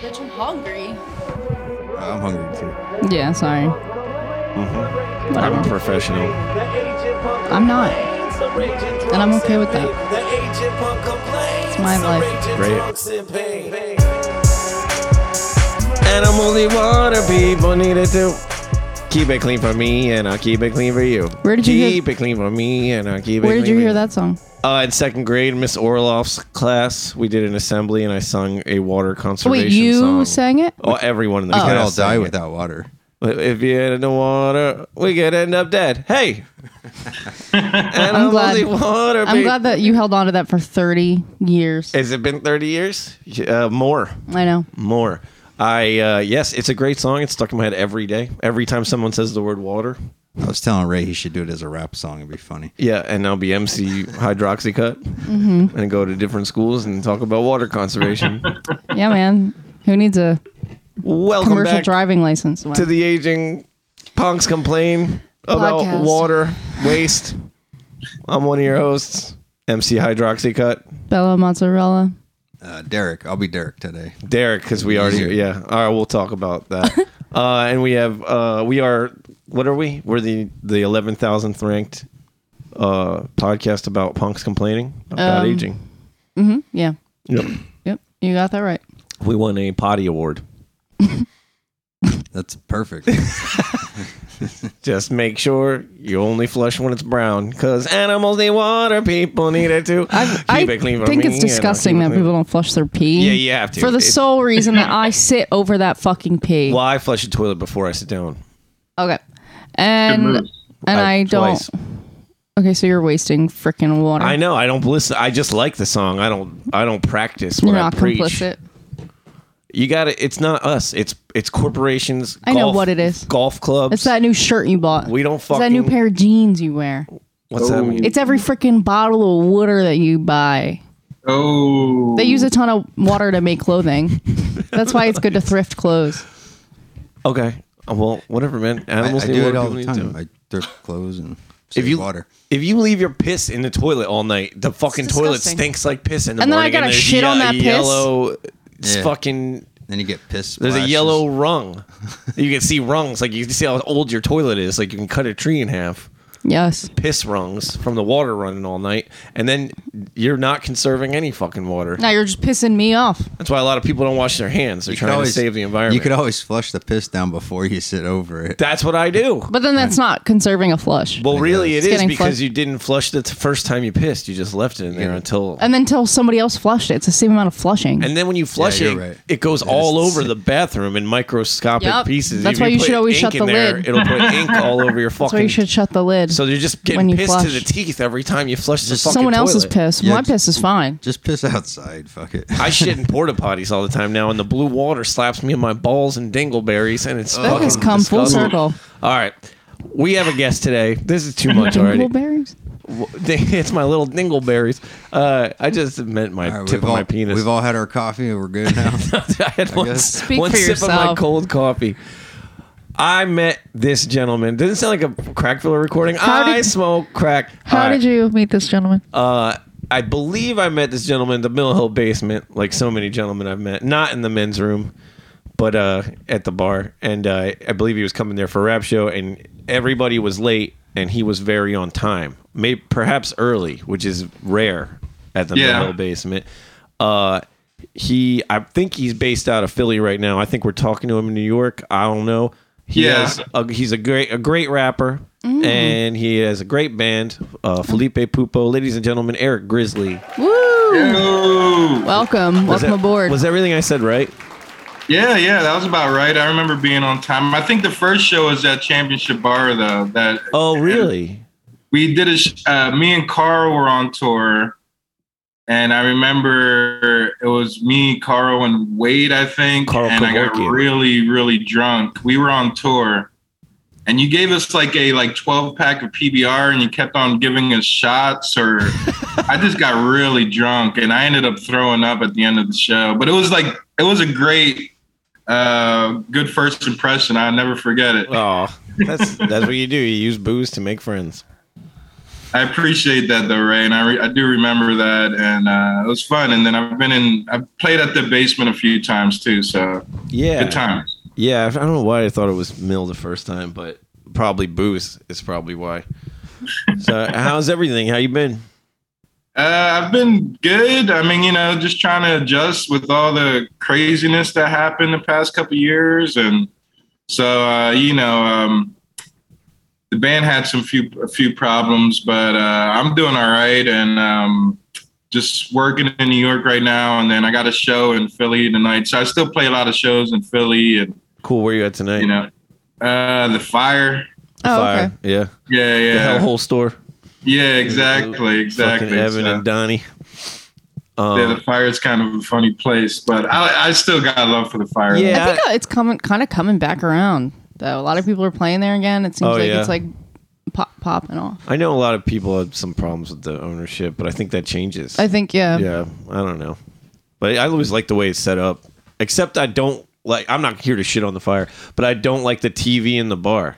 bitch, I'm hungry. I'm hungry too. Yeah, sorry. Mm-hmm. I'm a professional. I'm not. And I'm okay with that. It's my life. Great. And I'm only water people needed to keep it clean for me, and I'll keep it clean for you. Where did you hear- keep it clean for me, and I'll keep it. Where did clean you for hear that song? Uh, in second grade, Miss Orloff's class, we did an assembly, and I sung a water conservation Wait, you song. sang it? Oh, everyone in the Oh. We class could all sang die it. without water. If you get in the water, we could end up dead. Hey. and I'm, glad- only water. I'm babe. glad that you held on to that for 30 years. Has it been 30 years? Uh, more. I know. More. I uh, yes, it's a great song. It's stuck in my head every day. Every time someone says the word water. I was telling Ray he should do it as a rap song. It'd be funny. Yeah, and I'll be MC Hydroxycut Mm-hmm. and go to different schools and talk about water conservation. Yeah, man. Who needs a Welcome commercial back driving license? to the aging punks complain about Podcast. water waste. I'm one of your hosts, MC Hydroxycut. Bella Mozzarella. Uh, Derek, I'll be Derek today. Derek, because we already Easier. yeah. All right, we'll talk about that. uh, and we have uh, we are what are we? We're the the eleven thousandth ranked uh, podcast about punks complaining about Um, aging. Mm-hmm. Yeah. Yep. Yep. You got that right. We won a potty award. That's perfect. Just make sure you only flush when it's brown, because animals need water. People need it too. I, Keep I it clean for think me, it's disgusting that people don't flush their pee. Yeah, you have to. For the It's- sole reason that I sit over that fucking pee. Well, I flush the toilet before I sit down. Okay. And and I- I, don't. twice. Okay, so you're wasting freaking water. I know. I don't listen. I just like the song. I don't. I don't practice You're what I not preach. complicit. You got it. It's not us. It's it's corporations. I know golf- what it is. Golf clubs. It's that new shirt you bought. We don't It's that new pair of jeans you wear. What's that mean? It's every freaking bottle of water that you buy. Oh. They use a ton of water to make clothing. That's why it's good to thrift clothes. okay. Uh, Well, whatever, man. I, Animals I need do water. it all people the need time. I thrift clothes and save If you water. if you leave your piss in the toilet all night, the fucking toilet disgusting. stinks like piss in the And then I morning. gotta there's shit on ye- that piss? yellow. It's Yeah. fucking. Then you get pissed. There's a yellow rung. you can see rungs. Like you can see how old your toilet is. Like you can cut a tree in half. Yes. Piss rungs from the water running all night, and then you're not conserving any fucking water. Now you're just pissing me off. That's why a lot of people don't wash their hands. They're You could trying always- to save the environment. You could always flush the piss down before you sit over it. That's what I do. But then that's not conserving a flush. Well, really, It's because flushed. you didn't flush it the first time you pissed. You just left it in there Yeah. until. And then until somebody else flushed it. It's the same amount of flushing. And then when you flush Yeah, it, right. it goes It all over the bathroom in microscopic Yup. pieces. That's If why you put should always ink shut in the there, lid. It'll put ink all over your fucking. that's why you should shut the lid. So you're just when getting you pissed to the teeth every time you flush the Just fucking Someone else's toilet. piss. Yeah, My j- piss is fine. Just piss outside. Fuck it. I shit in porta potties all the time now, and the blue water slaps me in my balls and dingleberries, and it's That fucking has come full disgusting. circle. All right, we have a guest today. This is too much already. Dingleberries? It's my little dingleberries. Uh, I just meant my All right, tip we've of all, my penis. We've all had our coffee. And we're good now. I had one, guess. Speak one for sip of my yourself. cold coffee. I met this gentleman. Doesn't sound like a crack filler recording. How I did- smoke crack. How did you meet this gentleman? Uh, I believe I met this gentleman in the Mill Hill basement, like so many gentlemen I've met. Not in the men's room, but uh, at the bar. And uh, I believe he was coming there for a rap show, and everybody was late, and he was very on time. Maybe perhaps early, which is rare at the Yeah. Mill Hill basement. Uh, he, I think he's based out of Philly right now. I think we're talking to him in New York. I don't know. He Yeah. has a, he's a great a great rapper, and he has a great band. Uh, Felipe Pupo, ladies and gentlemen, Eric Grizzly. Woo! Yo. Welcome. Was Welcome that- aboard. Was everything I said right? Yeah, yeah, that was about right. I remember being on time. I think the first show was at Championship Bar, though. That Oh, really? we did a. sh- Uh, me and Carl were on tour, and I remember it was me, Carl, and Wade. I think, Carl and I got really, really drunk. We were on tour, and you gave us like a like twelve pack of PBR, and you kept on giving us shots. Or I just got really drunk, and I ended up throwing up at the end of the show. But it was like it was a great. Uh, good first impression. I'll never forget it. Oh, that's that's what you do. You use booze to make friends. I appreciate that though, Ray, and I, re- I do remember that, and uh, it was fun. And then I've been in, I've played at the basement a few times too, so Yeah. good times. Yeah, I don't know why I thought it was Mill the first time, but probably Booth is probably why. So, how's everything? How you been? Uh, I've been good. I mean, you know, just trying to adjust with all the craziness that happened the past couple years, and so uh, you know, um, the band had some few a few problems, but uh, I'm doing all right, and um, just working in New York right now, and then I got a show in Philly tonight, so I still play a lot of shows in Philly, and Cool. Where you at tonight? you know, uh, the fire. Oh, Fire. okay. Yeah. Yeah, The yeah, Hellhole store. yeah, exactly, exactly. Fucking Evan So- and Donnie. Um, yeah, the fire is kind of a funny place, but I, I still got a love for the fire. Yeah. I think uh, it's coming, kind of coming back around. Though a lot of people are playing there again. It seems Oh, like yeah. it's like pop, popping off. I know a lot of people have some problems with the ownership, but I think that changes. I think yeah. yeah, I don't know. But I always like the way it's set up. Except I don't like I'm not here to shit on the fire, but I don't like the TV in the bar.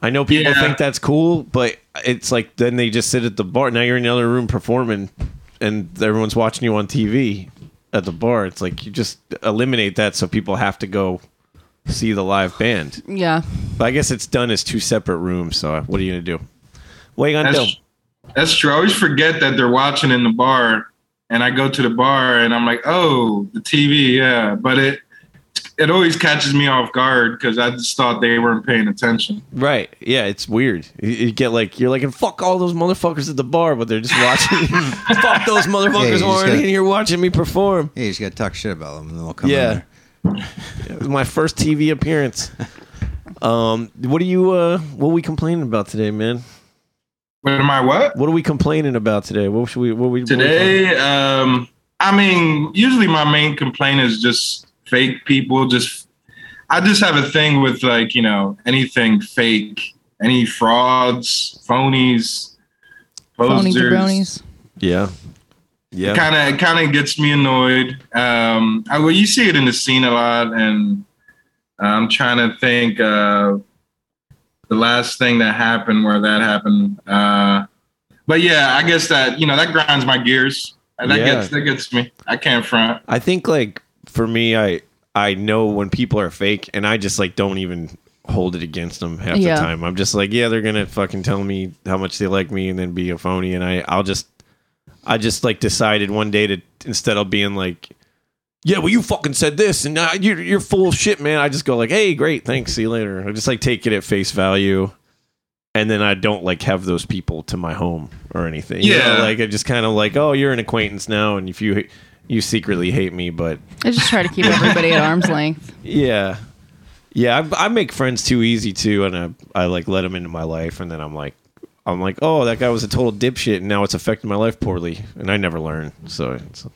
I know people Yeah. think that's cool, but it's like then they just sit at the bar. Now you're in another room performing and everyone's watching you on TV at the bar. It's like you just eliminate that so people have to go see the live band. Yeah. But I guess it's done as two separate rooms, so what are you going to do? What are you going to do? That's, that's true. I always forget that they're watching in the bar, and I go to the bar and I'm like, oh, the TV, yeah. But it it always catches me off guard because I just thought they weren't paying attention. Right. Yeah, it's weird. You, you get like you're like, and fuck all those motherfuckers at the bar, but they're just watching. fuck those Yeah, motherfuckers you just aren't in here watching me perform. Yeah, you just gotta talk shit about them, and then they'll come Yeah. In there. It was my first TV appearance. Um, what are you? Uh, what are we complaining about today, man? What am I? What What are we complaining about today? What should we? What we what we- today? Um, I mean, usually my main complaint is just fake people. Just I just have a thing with like you know anything fake, any frauds, phonies, Phony posers. jabronis. Yeah. Yeah. kind of it kind of gets me annoyed. Um, I, well, you see it in the scene a lot, and I'm trying to think uh, the last thing that happened where that happened. Uh, but yeah, I guess that you know that grinds my gears. And that Yeah. gets that gets me. I can't front. I think like for me, I I know when people are fake, and I just like don't even hold it against them half Yeah. the time. I'm just like, yeah, they're gonna fucking tell me how much they like me, and then be a phony, and I I'll just I just like decided one day to instead of being like. Yeah, well, you fucking said this, and uh, you're you're full of shit, man. I just go like, "Hey, great, thanks, see you later." I just like take it at face value, and then I don't like have those people to my home or anything. You know, Yeah. like I just kind of like, "Oh, you're an acquaintance now, and if you you secretly hate me, but I just try to keep everybody at arm's length. yeah, yeah. I, I make friends too easy too, and I I like let them into my life, and then I'm like, I'm like, oh, that guy was a total dipshit, and now it's affecting my life poorly, and I never learn. So it's,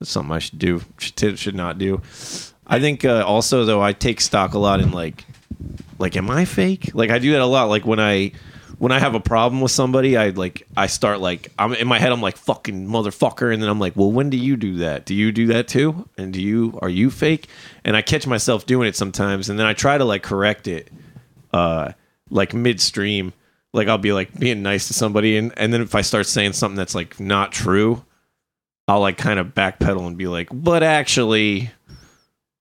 it's something I should do, should should not do. I think uh, also though I take stock a lot in like, like, am I fake? Like I do that a lot. Like when I when I have a problem with somebody, I like I start like I'm in my head. I'm like fucking motherfucker, and then I'm like, well, when do you do that? Do you do that too? And do you are you fake? And I catch myself doing it sometimes, and then I try to like correct it, uh, like midstream. Like I'll be like being nice to somebody, and and then if I start saying something that's like not true, I'll like kind of backpedal and be like, but actually.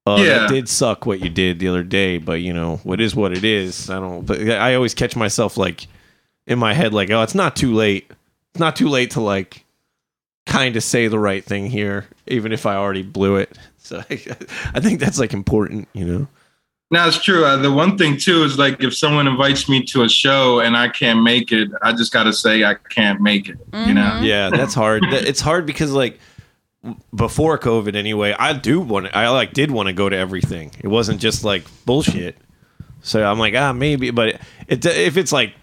Uh, Yeah. That did suck what you did the other day, but you know what is what it is. I don't. But I always catch myself like in my head, like, oh, it's not too late. It's not too late to like kind of say the right thing here, even if I already blew it. So I think that's like important, you know. Now it's true. Uh, the one thing too is like if someone invites me to a show and I can't make it, I just got to say I can't make it. You know. Mhm. Yeah, that's hard. It's hard because like before COVID anyway, I do want I like did want to go to everything. It wasn't just like bullshit. So I'm like, ah, maybe, but it, it if it's like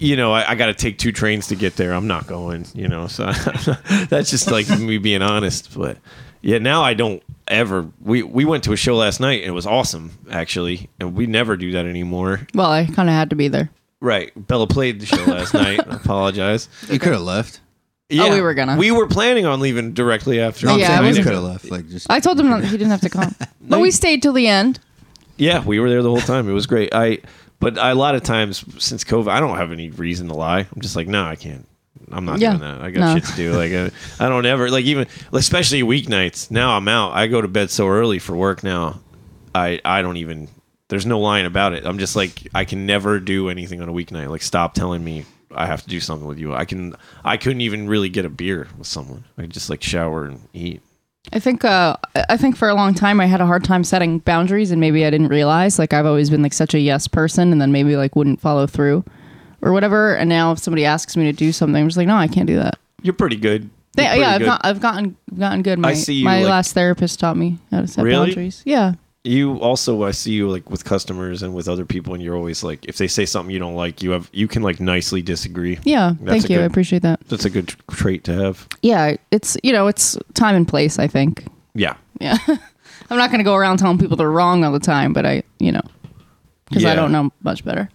you know, I, I got to take two trains to get there. I'm not going, you know. So that's just like me being honest. But yeah, now I don't ever. We we went to a show last night. and It was awesome, actually, and we never do that anymore. Well, I kind of had to be there. Right, Bella played the show last night. I apologize. You could have left. Yeah, oh, we were gonna. We were planning on leaving directly after. Oh, I'm yeah, saying I could have left. Like just I told him not, he didn't have to come, but we stayed till the end. Yeah, we were there the whole time. It was great. I But a lot of times since COVID, I don't have any reason to lie. I'm just like, no, I can't. I'm not Yeah. doing that. I got No. shit to do. Like, uh, I don't ever like even, especially weeknights. Now I'm out. I go to bed so early for work now. I I don't even. There's no lying about it. I'm just like I can never do anything on a weeknight. Like, stop telling me I have to do something with you. I can. I couldn't even really get a beer with someone. I just like shower and eat. I think uh, I think for a long time I had a hard time setting boundaries, and maybe I didn't realize. Like I've always been like such a yes person, and then maybe like wouldn't follow through, or whatever. And now if somebody asks me to do something, I'm just like, no, I can't do that. You're pretty good. You're pretty yeah, I've, good. got, I've gotten gotten good. My, see you, my like- last therapist taught me how to set Really? boundaries. Yeah, you also i see you like with customers and with other people and you're always like if they say something you don't like you have you can like nicely disagree yeah. That's thank you. I appreciate that. that's a good trait to have Yeah, it's you know it's time and place. I think. yeah Yeah, I'm not going to go around telling people they're wrong all the time, but I you know because Yeah. I don't know much better.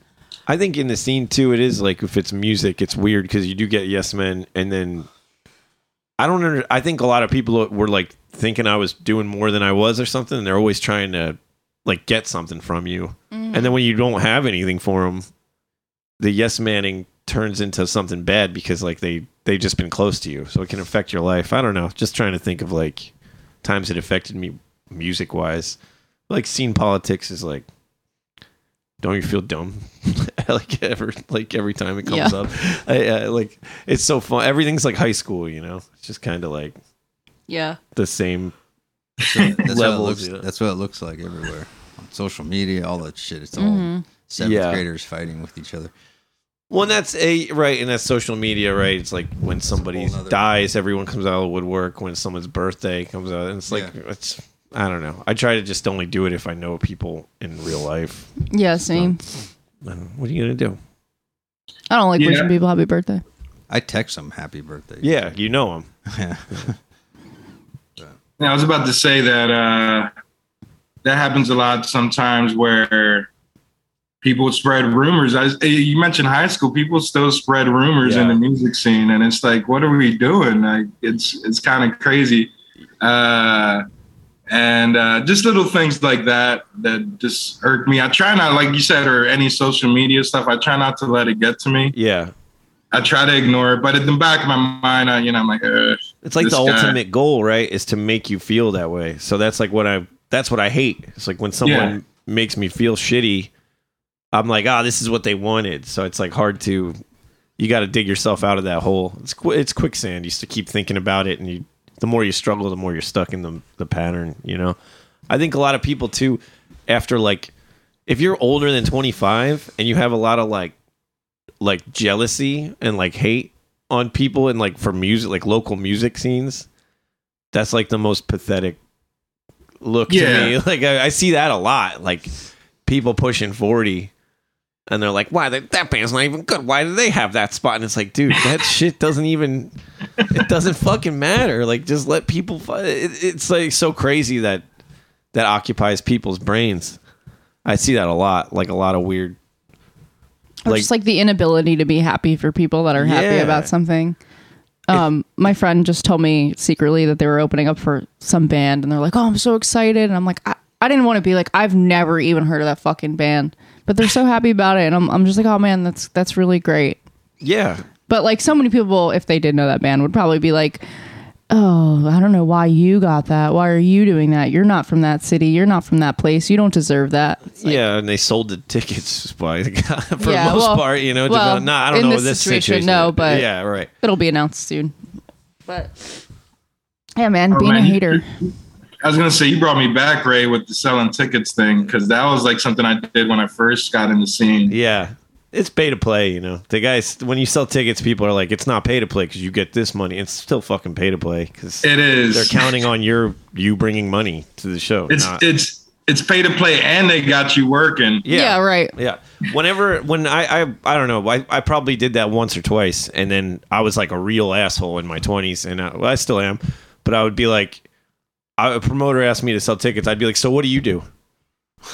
I think in the scene too it is like if it's music it's weird because you do get yes men and then i don't under, i think a lot of people were like thinking i was doing more than i was or something and they're always trying to like get something from you. Mm-hmm. And then when you don't have anything for them the yes manning turns into something bad because like they they've just been close to you. So it can affect your life. I don't know. Just trying to think of like times it affected me music wise like scene politics is like don't you feel dumb like every like every time it comes Yeah. up I, I, like it's so fun everything's like high school you know it's just kind of like Yeah. the same That's, what it looks, you know? that's what it looks like everywhere. On social media, all that shit. It's all Mm-hmm. seventh Yeah. graders fighting with each other. Well, and that's a right, and that's social media, right? It's like when somebody whole nother- dies, everyone comes out of the woodwork. When someone's birthday comes out, and it's like Yeah. it's I don't know. I try to just only do it if I know people in real life. Yeah, same. And what are you gonna do? I don't like Yeah. wishing people happy birthday. I text them happy birthday. Yeah, you know them. Yeah. Yeah, I was about to say that uh, that happens a lot sometimes where people spread rumors. I, you mentioned high school, people still spread rumors in the music scene, and it's like, what are we doing? Like, it's it's kind of crazy, uh, and uh, just little things like that that just irk me. I try not, like you said, or any social media stuff. I try not to let it get to me. Yeah, I try to ignore it, but in the back of my mind, I, you know, I'm like, it's like the guy- ultimate goal, right? Is to make you feel that way. So that's like what I. That's what I hate. It's like when someone Yeah. makes me feel shitty. I'm like, ah, this is what they wanted. So it's like hard to. You got to dig yourself out of that hole. It's qu- it's quicksand. You just keep thinking about it, and you. The more you struggle, the more you're stuck in the the pattern. You know, I think a lot of people too, after like, if you're older than 25 and you have a lot of like, like jealousy and like hate on people and like for music, like local music scenes, that's like the most pathetic look to me. Like I, I see that a lot. Like people pushing 40 and they're like, why that, that band's not even good. Why do they have that spot? And it's like, dude, that shit doesn't even, it doesn't fucking matter. Like just let people, fu- it, it's like so crazy that that occupies people's brains. I see that a lot, like a lot of weird. Or Like- just like the inability to be happy for people that are happy Yeah. about something. Um, my friend just told me secretly that they were opening up for some band, and they're like, "Oh, I'm so excited!" And I'm like, I, I didn't want to be like, I've never even heard of that fucking band, but they're so happy about it, and I'm, I'm just like, oh man, that's that's really great. Yeah, But like so many people, if they did know that band, would probably be like, "Oh, I don't know why you got that. Why are you doing that? You're not from that city. You're not from that place. You don't deserve that." Like, yeah, and they sold the tickets by the guy for Yeah, the most well- part. You know, well, no, I don't in know this this situation, situation. no, but- yeah, right. It'll be announced soon. But yeah, man, Oh, being man, a hater. I was gonna say you brought me back, Ray, with the selling tickets thing, because that was like something I did when I first got in the scene. Yeah, it's pay to play. You know, the guys when you sell tickets, people are like, it's not pay to play because you get this money. It's still fucking pay to play because It is. they're counting on your you bringing money to the show. It's not- it's it's pay to play, and they got you working. Yeah. right. Yeah. Whenever when I I, I don't know I, I probably did that once or twice and then I was like a real asshole in my 20s and I, well, I still am but I would be like I, a promoter asked me to sell tickets I'd be like so what do you do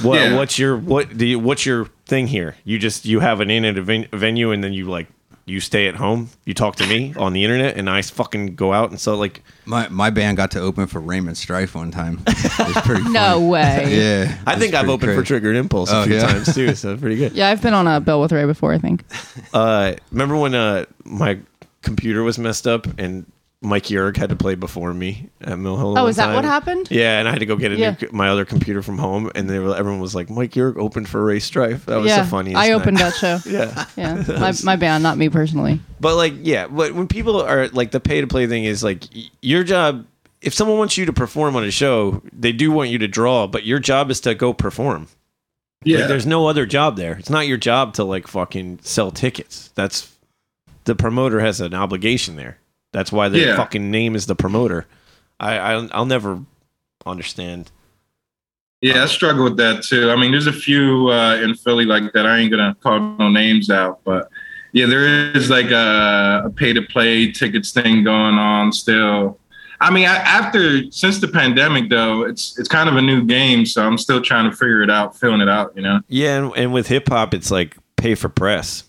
what Yeah. what's your what do you, what's your thing here you just you have an in at a ven- venue and then you like you stay at home, you talk to me on the internet, and I fucking go out and so like My my band got to open for Raymond Strife one time. It was pretty No way. Yeah. I think I've pretty opened for. Triggered Impulse a Oh, few yeah? times too, so pretty good. Yeah, I've been on a bill with Ray before. I think. Uh, remember when uh my computer was messed up and Mike Yerg had to play before me at Mill Hill? Oh, one is that time? what happened? Yeah, and I had to go get a Yeah. new, my other computer from home, and they were, everyone was like, "Mike Yerg opened for Ray Strife." That was yeah, the funniest. I night. opened that show. Yeah, Yeah, my, my band, not me personally. but like, yeah, but when people are like the pay to play thing is like your job. If someone wants you to perform on a show, they do want you to draw, but your job is to go perform. Yeah. Like, there's no other job there. It's not your job to like fucking sell tickets. That's the promoter has an obligation there. That's why their Yeah. fucking name is the promoter. I, I I'll never understand. Yeah, I struggle with that too. I mean, there's a few uh, in Philly like that. I ain't gonna call no names out, but yeah, there is like a, a pay to play tickets thing going on still. I mean, I, after since the pandemic though, it's it's kind of a new game, so I'm still trying to figure it out, feeling it out. You know? Yeah, and, and with hip hop, it's like pay for press.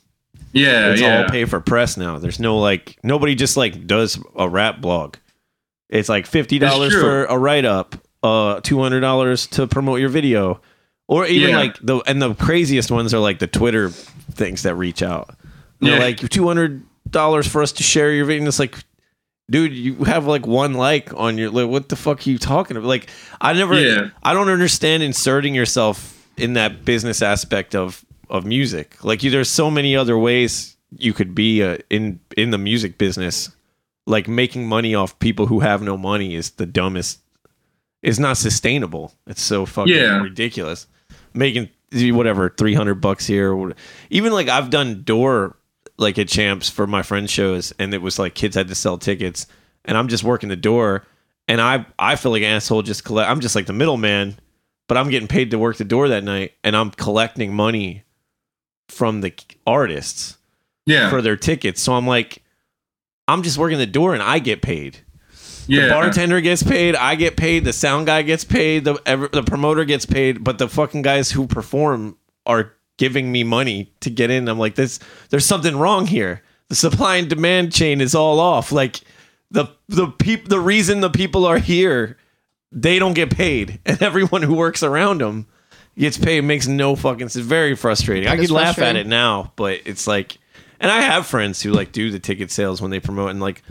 Yeah, It's yeah, all pay for press now. There's no like nobody just like does a rap blog. It's like fifty dollars for a write up, uh, two hundred dollars to promote your video, or even Yeah. like the and the craziest ones are like the Twitter things that reach out. They're Yeah. like two hundred dollars for us to share your video. And it's like, dude, you have like one like on your. Like, what the fuck are you talking about? Like, I never. Yeah. I don't understand inserting yourself in that business aspect of of music. Like, you, there's so many other ways you could be uh, in in the music business. Like making money off people who have no money is the dumbest. Is not sustainable. It's so fucking Yeah. ridiculous. Making whatever three hundred bucks here, even like I've done door like at champs for my friends shows, and it was like kids had to sell tickets, and I'm just working the door, and I I feel like an asshole just collect. I'm just like the middleman, but I'm getting paid to work the door that night, and I'm collecting money from the artists yeah, for their tickets. So I'm like, I'm just working the door, and I get paid. yeah. The bartender gets paid. I get paid. The sound guy gets paid. The ever, the promoter gets paid. But the fucking guys who perform are giving me money to get in. I'm like, this. There's something wrong here. The supply and demand chain is all off. Like the the peop, the reason the people are here, they don't get paid, and everyone who works around them gets paid. Makes no fucking. It's very frustrating. I That is could laugh at it now, but it's like, and I have friends who like do the ticket sales when they promote, and like,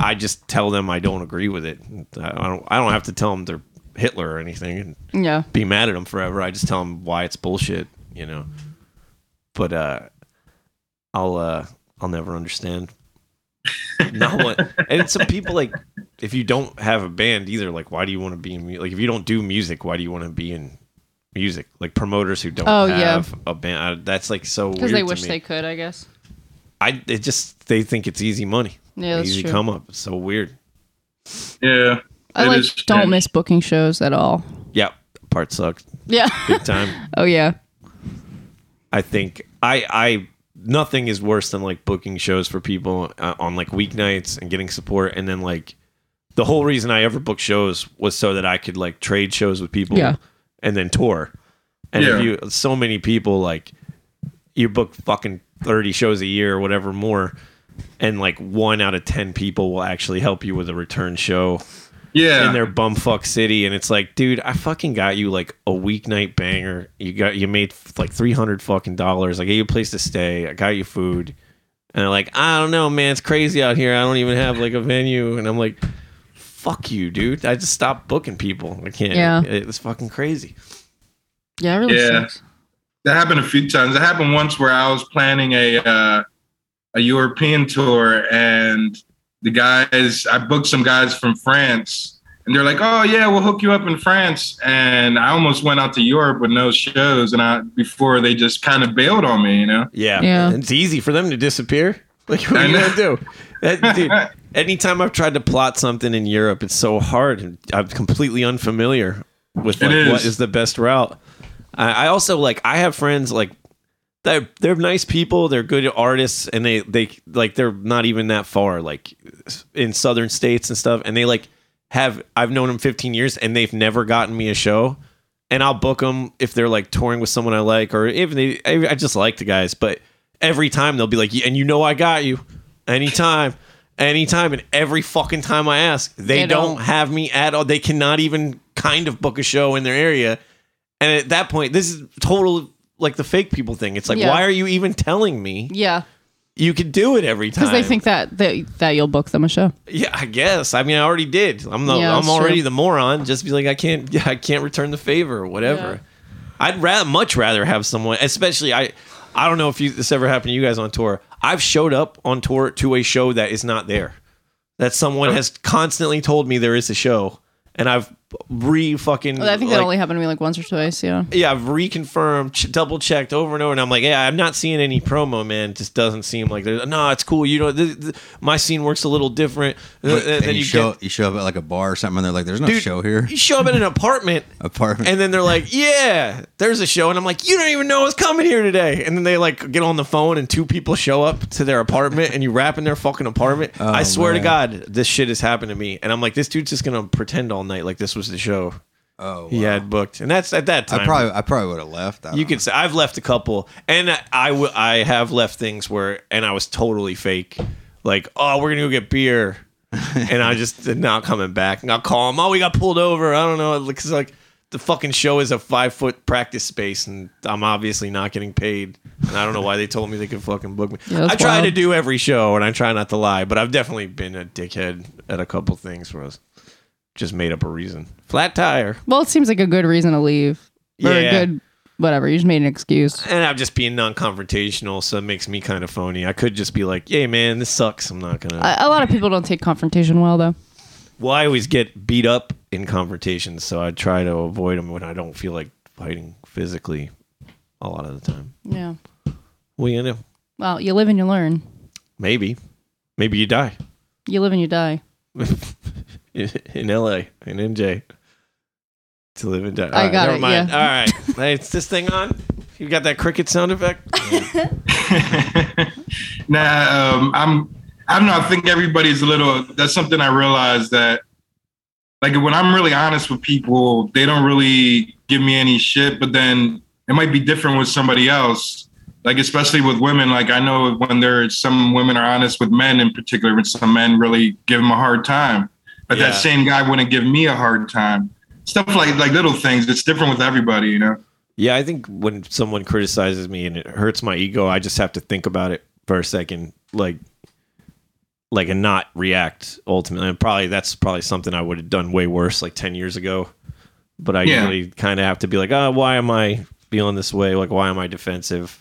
I just tell them I don't agree with it. I I don't. I don't have to tell them they're Hitler or anything and Yeah, be mad at them forever. I just tell them why it's bullshit. You know. But uh, I'll uh, I'll never understand. Not what, and some people like if you don't have a band either, like why do you want to be in like if you don't do music, why do you want to be in music? Like promoters who don't Oh, yeah. have a band, uh, that's like so weird because they to wish me. they could. I guess. I it just they think it's easy money, Yeah, that's easy true. come up. It's so weird. yeah. I It like is don't strange. miss booking shows at all. Yeah, part sucks Yeah. big time. oh yeah. I think I I nothing is worse than like booking shows for people uh, on like weeknights and getting support and then like the whole reason I ever booked shows was so that I could like trade shows with people Yeah. And then tour. And Yeah. if you so many people like you book fucking 30 shows a year or whatever more and like 1 out of 10 people will actually help you with a return show Yeah. in their bumfuck city. And it's like dude i fucking got you like a weeknight banger. You got you made like 300 fucking dollars. I gave you a place to stay. I got you food. And they're like i don't know man. It's crazy out here. I don't even have like a venue. And i'm like fuck you dude i just stopped booking people i can't Yeah. it was fucking crazy Yeah, it really Yeah. sucks. that happened a few times. It happened once where I was planning a uh, a European tour, and the guys I booked some guys from France, and they're like, "Oh yeah, we'll hook you up in France." And I almost went out to Europe with no shows, and I before they just kind of bailed on me, you know. yeah Yeah. it's easy for them to disappear like what I are you gonna do that, dude, anytime i've tried to plot something in europe it's so hard and i'm completely unfamiliar with It like what is. is the best route I, I also like I have friends like they're they're nice people. They're good artists, and they they like they're not even that far like in southern states and stuff. And they like have I've known them 15 years, and they've never gotten me a show. And I'll book them if they're like touring with someone I like, or if they I just like the guys. But every time they'll be like, and you know I got you, anytime, anytime, and every fucking time I ask, they, They don't. don't. have me at all. They cannot even kind of book a show in their area, and at that point, this is total like the fake people thing. It's like, Yeah. why are you even telling me Yeah, you could do it every time? because they think that, that that you'll book them a show. Yeah, I guess. I mean, I already did. I'm the, Yeah, I'm that's already true. the moron. Just be like, I can't, I can't return the favor or whatever. I'd rather, much rather have someone, especially I. I don't know if you, this ever happened to you guys on tour. I've showed up on tour to a show that is not there. That someone has constantly told me there is a show, and I've re fucking. I think like, that only happened to me like once or twice. Yeah. yeah, I've reconfirmed, ch- double checked over and over, and I'm like, yeah, I'm not seeing any promo, man. It just doesn't seem like there's. No, it's cool. You know, th- th- my scene works a little different. Uh, But- and and you, get- show you show up at like a bar or something, and they're like, "There's no Dude, show here." You show up at an apartment, Apartment. and then they're like, "Yeah, there's a show," and I'm like, "You don't even know what's coming here today." And then they like get on the phone, and two people show up to their apartment, and you rap in their fucking apartment. I swear to. God, this shit has happened to me, and I'm like, this dude's just gonna pretend all night like this was the show oh, he wow. had booked, and that's at that time. I probably I probably would have left. I you don't could say I've left a couple, and I w- I have left things where, and I was totally fake, like, oh, we're gonna go get beer, and I just did not coming back. And I'll call them, oh, we got pulled over. I don't know, because like the fucking show is a five foot practice space, and I'm obviously not getting paid, and I don't know why they told me they could fucking book me. Yeah, I try to do every show, and I try not to lie, but I've definitely been a dickhead at a couple things where I was just made up a reason. Flat tire. Well, it seems like a good reason to leave. Or Yeah. a good whatever. You just made an excuse. and I'm just being non-confrontational, so it makes me kind of phony. I could just be like, "Hey, man, this sucks. I'm not gonna." A, a lot of people don't take confrontation well, though. well, I always get beat up in confrontations, so I try to avoid them when I don't feel like fighting physically. A lot of the time, Yeah. well, you know, Well, you live and you learn. maybe, maybe you die You live and you die. in L.A. in NJ to live and die. I All got never it, mind. yeah. All right, hey, is this thing on? You got that cricket sound effect? nah, um, I'm. I don't know. I think everybody's a little. That's something I realized that, like, when I'm really honest with people, they don't really give me any shit. But then it might be different with somebody else. Like, especially with women. Like, I know when there's some women are honest with men in particular, but some men really give them a hard time. But Yeah. that same guy wouldn't give me a hard time. Stuff like like little things. It's different with everybody, you know. Yeah, I think when someone criticizes me and it hurts my ego, I just have to think about it for a second, like, like and not react. Ultimately, and probably that's probably something I would have done way worse like ten years ago. But I Yeah. usually kind of have to be like, oh, why am I feeling this way? Like, why am I defensive?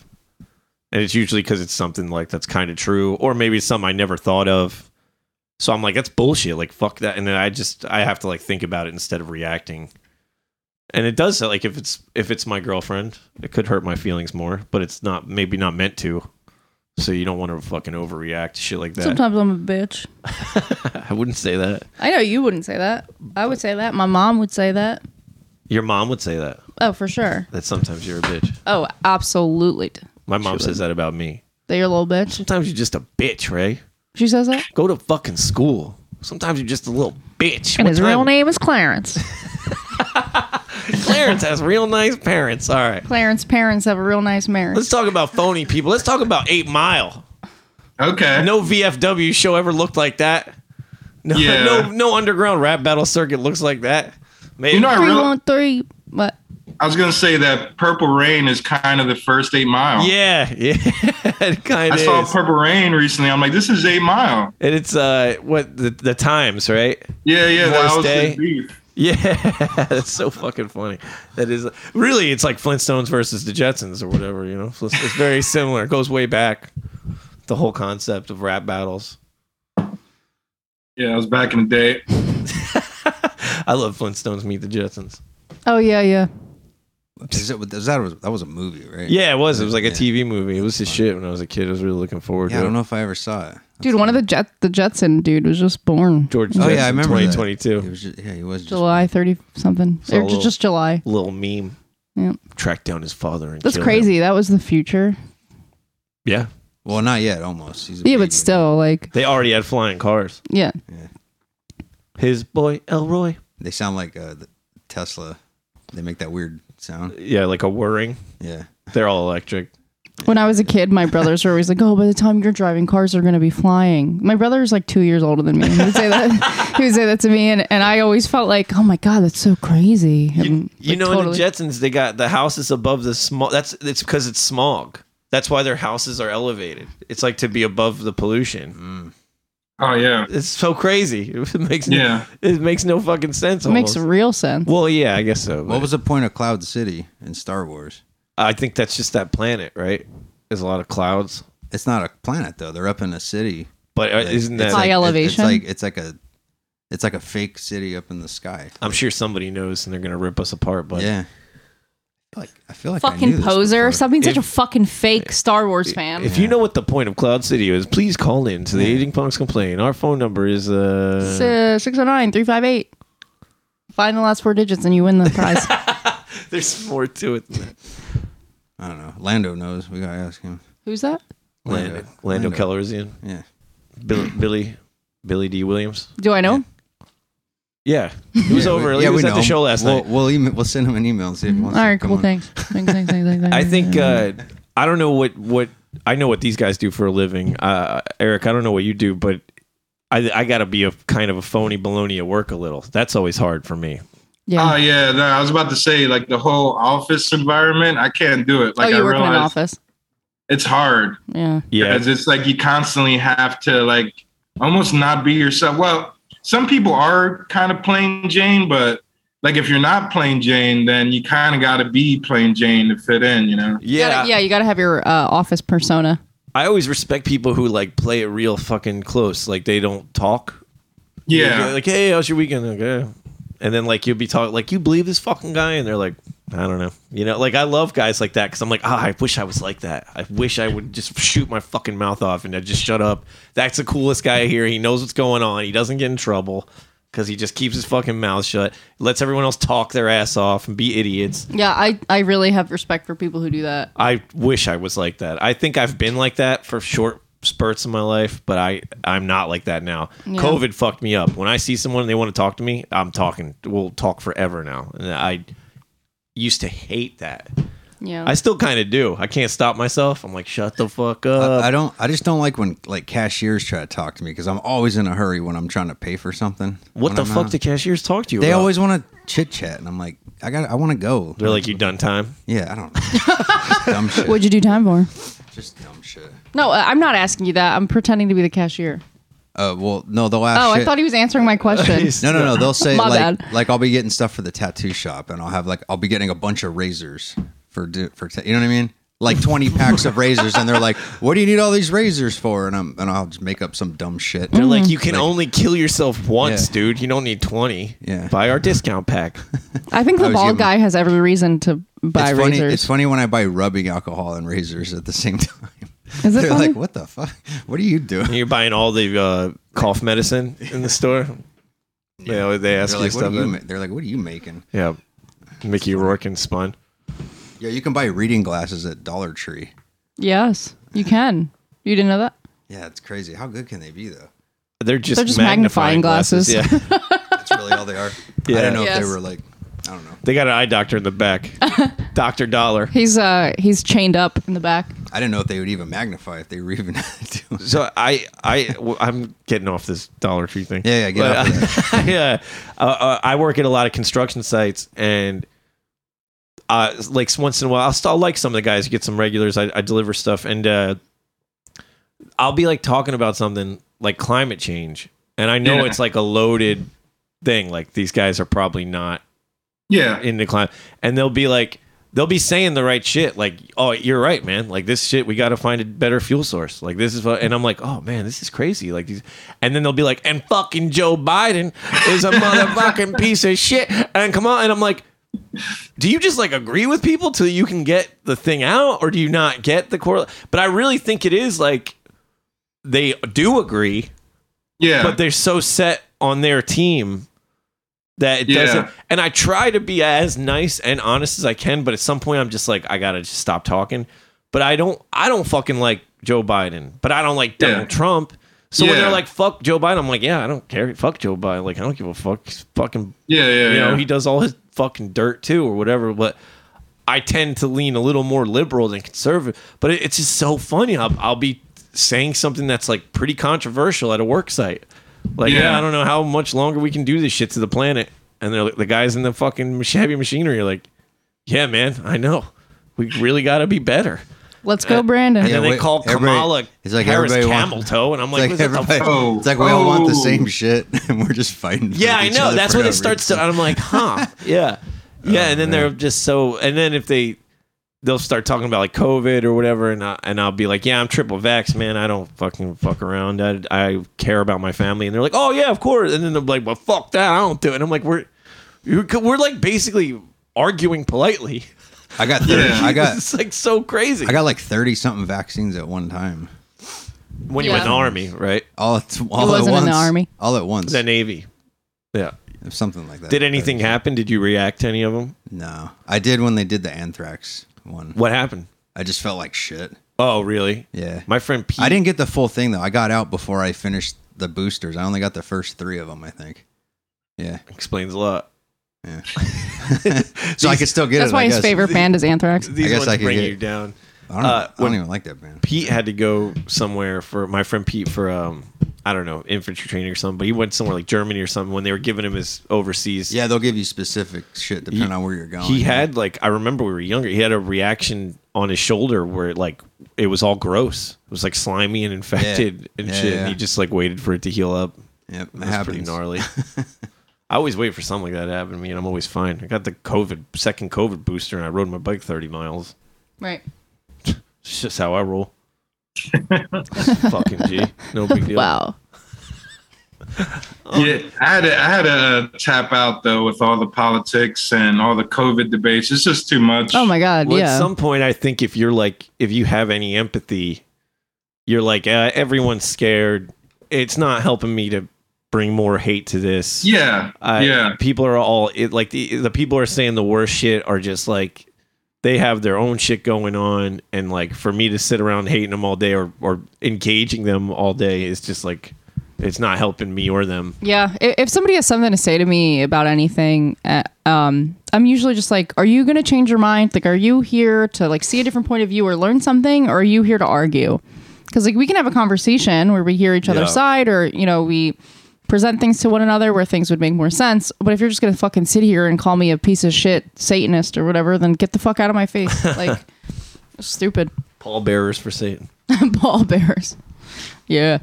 And it's usually because it's something like that's kind of true, or maybe it's something I never thought of. So I'm like, that's bullshit. Like, fuck that. And then I just I have to like think about it instead of reacting and it does like if it's if it's my girlfriend it could hurt my feelings more but it's not maybe not meant to so you don't want to fucking overreact to shit like that Sometimes I'm a bitch. i wouldn't say that I know you wouldn't say that. I would say that. My mom would say that. your mom would say that Oh, for sure. that sometimes you're a bitch Oh, absolutely. my mom She says that about me That you're a little bitch. sometimes you're just a bitch ray She says that. go to fucking school sometimes you're just a little bitch And What his time- real name is Clarence. clarence has real nice parents all right Clarence parents have a real nice marriage. let's talk about phony people let's talk about eight mile Okay. no vfw show ever looked like that no, Yeah. no, no underground rap battle circuit looks like that. Maybe You know, I Three really. one three. What? I was gonna say that Purple Rain is kind of the first Eight Mile. Yeah, yeah, it kind I of saw is. Purple Rain recently. I'm like, this is Eight Mile. and it's uh, what the the times, right? Yeah, yeah, that was Day. his. Yeah, that's so fucking funny. That is really, it's like Flintstones versus the Jetsons or whatever. You know, it's it's very similar. It goes way back. The whole concept of rap battles. Yeah, I was back in the day. I love Flintstones meet the Jetsons. Oh yeah, yeah. Is it, is that, was, that was a movie, right? Yeah, it was. It was like a Yeah. TV movie. It was his shit when I was a kid. I was really looking forward Yeah, I to don't know if I ever saw it. Dude, one of the jet the Jetson dude was just born George. Oh yeah, I remember that. 2022. He was just, yeah, he was just, July thirty something. Or ju- little- just July. Little meme. Yeah. Tracked down his father and That's killed crazy. him. That was the future. Yeah, Well, not yet. Almost. He's a Yeah, baby. but still, like, they already had flying cars. yeah. His boy Elroy. They sound like uh, the Tesla. They make that weird sound. Yeah, like a whirring. Yeah. They're all electric. When I was a kid, my brothers were always like, "Oh, by the time you're driving, cars are going to be flying." My brother's like two years older than me. He would say that. he would say that to me, and, and I always felt like, "Oh my god, that's so crazy." You, And, you like, know, totally- in the Jetsons, they got the houses above the smog. That's it's because it's smog. That's why their houses are elevated. It's like to be above the pollution. Mm. Oh yeah. It's so crazy. It makes Yeah. it makes no fucking sense. it makes real sense. well, yeah, I guess so. What was the point of Cloud City in Star Wars? I think that's just that planet, right? There's a lot of clouds, It's not a planet though. They're up in a city. but uh, Like, isn't it's that? High like, it- elevation? It's like it's like a it's like a fake city up in the sky. I'm sure somebody knows, and they're gonna rip us apart. But yeah. I feel like I feel like I knew fucking this poser. before. Stop being such a fucking fake Star Wars fan. If you know what the point of Cloud City is, please call in to the Yeah. Aging Punks Complain. Our phone number is uh, It's, uh, 609 358. Find the last four digits and you win the prize. there's more to it than that. I don't know. Lando knows. We gotta ask him. Who's that? Lando, Lando Calrissian, Yeah. Billy, Billy, Billy Dee Williams. Do I know? Him? Yeah, it was Yeah, over. we- he yeah, was we at the show last we'll, night. We'll email, we'll send him an email and see if he wants All to right, come cool. on. Thanks. Thanks, thanks, thanks, thanks, I think uh, I don't know what what I know what these guys do for a living. Uh, Eric, I don't know what you do, but I I got to be a kind of a phony baloney at work a little. That's always hard for me. yeah. Oh yeah. No, I was about to say like the whole office environment. I can't do it. Like oh, you I work in an office. it's hard Yeah. Yeah, because it's like you constantly have to like almost not be yourself. Well, some people are kind of plain Jane, but like if you're not plain Jane, then you kind of got to be plain Jane to fit in. You know? You yeah, gotta- yeah, you got to have your uh, office persona. I always respect people who like play it real fucking close. Like they don't talk. Yeah. Like, hey, how's your weekend? Like, "Eh." And then like you'll be talking like you believe this fucking guy, and they're like, I don't know. You know, like I love guys like that because I'm like, ah, I wish I was like that. I wish I would just shoot my fucking mouth off and I'd just shut up. That's the coolest guy here. He knows what's going on. He doesn't get in trouble because he just keeps his fucking mouth shut. Lets everyone else talk their ass off and be idiots. Yeah, I, I really have respect for people who do that. I wish I was like that. I think I've been like that for short spurts in my life, but I I'm not like that now. Yeah. COVID fucked me up. When I see someone and they want to talk to me, I'm talking. We'll talk forever now. And I used to hate that. Yeah. I still kind of do. I can't stop myself. I'm like, shut the fuck up. I, I don't. I just don't like when like cashiers try to talk to me because I'm always in a hurry when I'm trying to pay for something. what the I'm fuck not- do cashiers talk to you They about? always want to chit chat, and I'm like, I got. I want to go. They're like, you done time? Yeah, I don't. know. dumb shit. What'd you do time for? Just dumb shit. No, uh, I'm not asking you that. I'm pretending to be the cashier. Uh, well, no, they'll ask. Oh, I thought he was answering my question. No, no, no. They'll say My like, bad. like I'll be getting stuff for the tattoo shop, and I'll have like I'll be getting a bunch of razors for do- for ta- you know what I mean, like twenty packs of razors, and they're like, "What do you need all these razors for?" And I'm and I'll just make up some dumb shit. They're Mm-hmm. like, you can only kill yourself once, Yeah. dude. You don't need 20. Yeah. Buy our discount pack. I think I the was bald giving- guy has every reason to buy it's funny. razors. It's funny when I buy rubbing alcohol and razors at the same time. Is it They're funny? like, "What the fuck? What are you doing?" You're buying all the uh, cough medicine in the store. They always they ask They're you like, what stuff. are you ma- They're like, "What are you making?" yeah, Mickey Rourke and Spun. Yeah, you can buy reading glasses at Dollar Tree. yes, you can. You didn't know that? Yeah, it's crazy. How good can they be though? They're just They're just magnifying glasses. Yeah, That's really all they are. Yeah. I don't know if they were like, I don't know. they got an eye doctor in the back, Doctor Dollar. He's uh he's chained up in the back. I didn't know if they would even magnify if they were even doing. So I'm getting off this Dollar Tree thing. Yeah, yeah, get But, off of yeah, uh, uh, I work at a lot of construction sites, and uh, like once in a while, I'll, still like some of the guys, get some regulars. I, I deliver stuff, and uh, I'll be like talking about something like climate change, and I know Yeah. it's like a loaded thing. Like these guys are probably not Yeah. into climate, and they'll be like. They'll be saying the right shit, like, "Oh, you're right, man. Like this shit, we got to find a better fuel source. Like this is what." And I'm like, "Oh man, this is crazy." Like these, and then they'll be like, "And fucking Joe Biden is a motherfucking piece of shit." And come on, and I'm like, "Do you just like agree with people till you can get the thing out, or do you not get the core?" But I really think it is like they do agree, Yeah. but they're so set on their team that it Yeah. doesn't and i try to be as nice and honest as i can but at some point i'm just like i gotta just stop talking but i don't i don't fucking like joe biden but i don't like donald Yeah. trump so when they're like fuck joe biden i'm like yeah i don't care fuck joe biden like i don't give a fuck He's fucking yeah. Yeah. you know yeah. he does all his fucking dirt too or whatever but I tend to lean a little more liberal than conservative. But it, it's just so funny. I'll, I'll be saying something that's like pretty controversial at a work site. Like, yeah. Yeah. I don't know how much longer we can do this shit to the planet. And they're like, the guys in the fucking heavy machinery are like, yeah, man, I know. We really got to be better. Let's go, Brandon. And Yeah, then they wait, call everybody- Kamala it's like Harris everybody want- camel toe, and I'm It's like, like what the everybody, fuck? Oh, it's like we all want the oh. same shit, and we're just fighting. for Yeah, I each know. other That's for when no it starts to. reason. I'm like, huh? Yeah, yeah. Oh, and then man. they're just so. And then if they, they'll start talking about like COVID or whatever, and I, and I'll be like, yeah, I'm triple vax, man. I don't fucking fuck around. I, I care about my family, and they're like, oh yeah, of course. And then they're like, well, fuck that. I don't do it. And I'm like, we're, you're- we're like basically arguing politely. I got, 30, Yeah. I got, it's like so crazy. I got like thirty something vaccines at one time. when you were in the army, right? All, at, all wasn't at in once. the army. All at once. The Navy. Yeah. Something like that. Did anything happen? Did you react to any of them? No, I did when they did the anthrax one. What happened? I just felt like shit. Oh, really? Yeah. My friend Pete. I didn't get the full thing though. I got out before I finished the boosters. I only got the first three of them. I think. Yeah. Explains a lot. Yeah. so I could still get it. That's it. why I his guess. favorite band is Anthrax. These guess ones I could bring get- you down. I don't, Uh, I don't when- even like that band. Pete had to go somewhere for my friend Pete for um I don't know infantry training or something, but he went somewhere like Germany or something when they were giving him his overseas. Yeah, they'll give you specific shit depending on where you're going. He had like I remember we were younger. He had a reaction on his shoulder where it, like it was all gross. It was like slimy and infected and Yeah, shit. yeah. And he just like waited for it to heal up. Yep, It it was happens. pretty gnarly. I always wait for something like that to happen to me, and I'm always fine. I got the COVID second COVID booster, and I rode my bike 30 miles. Right. It's just how I roll. Fucking G. No big deal. Wow. Yeah, I had to, I had to uh, tap out though with all the politics and all the COVID debates. It's just too much. Oh my God. Well, yeah. at some point, I think if you're like, if you have any empathy, you're like, uh, everyone's scared. It's not helping me to bring more hate to this. Yeah, I, yeah, People are all it, like the the people are saying the worst shit are just like they have their own shit going on, and like for me to sit around hating them all day or or engaging them all day is just like it's not helping me or them. Yeah, if somebody has something to say to me about anything, uh, um, I'm usually just like, "Are you going to change your mind? Like, are you here to like see a different point of view or learn something, or are you here to argue?" Because like we can have a conversation where we hear each other's Yeah. side, or you know we present things to one another where things would make more sense. But if you're just going to fucking sit here and call me a piece of shit Satanist or whatever, then get the fuck out of my face. Like, stupid Paul bearers for Satan. ball bears. Yeah.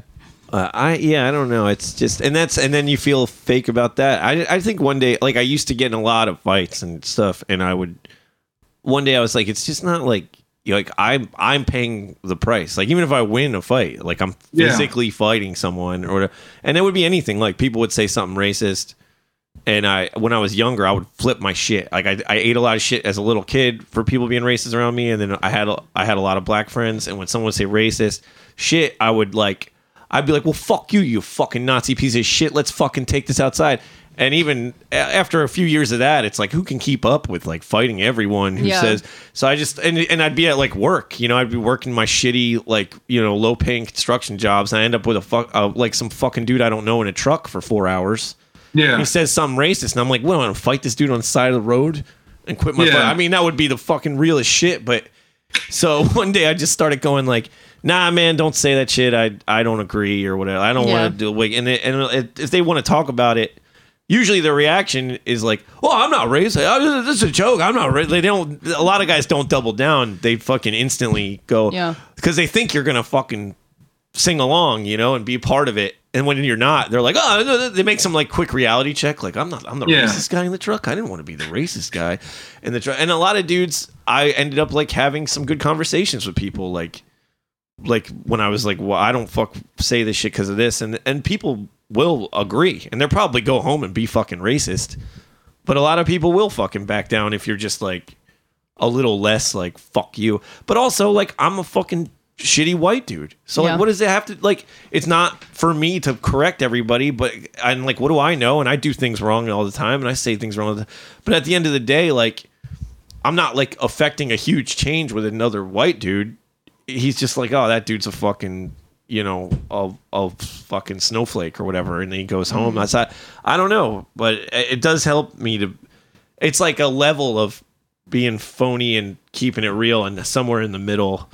Uh, I yeah, I don't know. It's just and that's and then you feel fake about that. I I think one day like I used to get in a lot of fights and stuff, and I would one day I was like, it's just not like like I'm I'm paying the price. Like even if I win a fight, like I'm Yeah. physically fighting someone or and it would be anything. Like people would say something racist. And I, when I was younger, I would flip my shit. Like I, I ate a lot of shit as a little kid for people being racist around me, and then I had, a, I had a lot of black friends. And when someone would say racist shit, I would like, I'd be like, "Well, fuck you, you fucking Nazi piece of shit. Let's fucking take this outside." And even after a few years of that, it's like, who can keep up with like fighting everyone who Yeah. says? So I just and and I'd be at like work, you know, I'd be working my shitty like you know low paying construction jobs, and I end up with a fuck uh, like some fucking dude I don't know in a truck for four hours yeah. he says something racist, and I'm like, "What? I want to fight this dude on the side of the road and quit my?" Yeah. fight? I mean, that would be the fucking realest shit. But so one day I just started going like, "Nah, man, don't say that shit. I I don't agree or whatever. I don't Yeah. want to do it." And it, and it, if they want to talk about it. Usually the reaction is like, "Oh, I'm not racist. Oh, This is a joke. I'm not." Ra-. They don't. A lot of guys don't double down. They fucking instantly go, Yeah. because they think you're gonna fucking sing along, you know, and be part of it. And when you're not, they're like, oh, no, no," they make some like quick reality check. Like, I'm not, I'm the Yeah. racist guy in the truck. I didn't want to be the racist guy in the truck. And a lot of dudes, I ended up like having some good conversations with people. Like, like when I was like, well, I don't fuck say this shit because of this, and and people will agree, and they'll probably go home and be fucking racist. But a lot of people will fucking back down if you're just like a little less like fuck you. But also like I'm a fucking shitty white dude. So Yeah. like what does it have to like it's not for me to correct everybody, but I'm like what do I know? And I do things wrong all the time and I say things wrong But at the end of the day, like I'm not like affecting a huge change with another white dude. He's just like, oh, that dude's a fucking, you know, a, a fucking snowflake or whatever, and then he goes home. That's not, I don't know, but it it does help me to. It's like a level of being phony and keeping it real, and somewhere in the middle.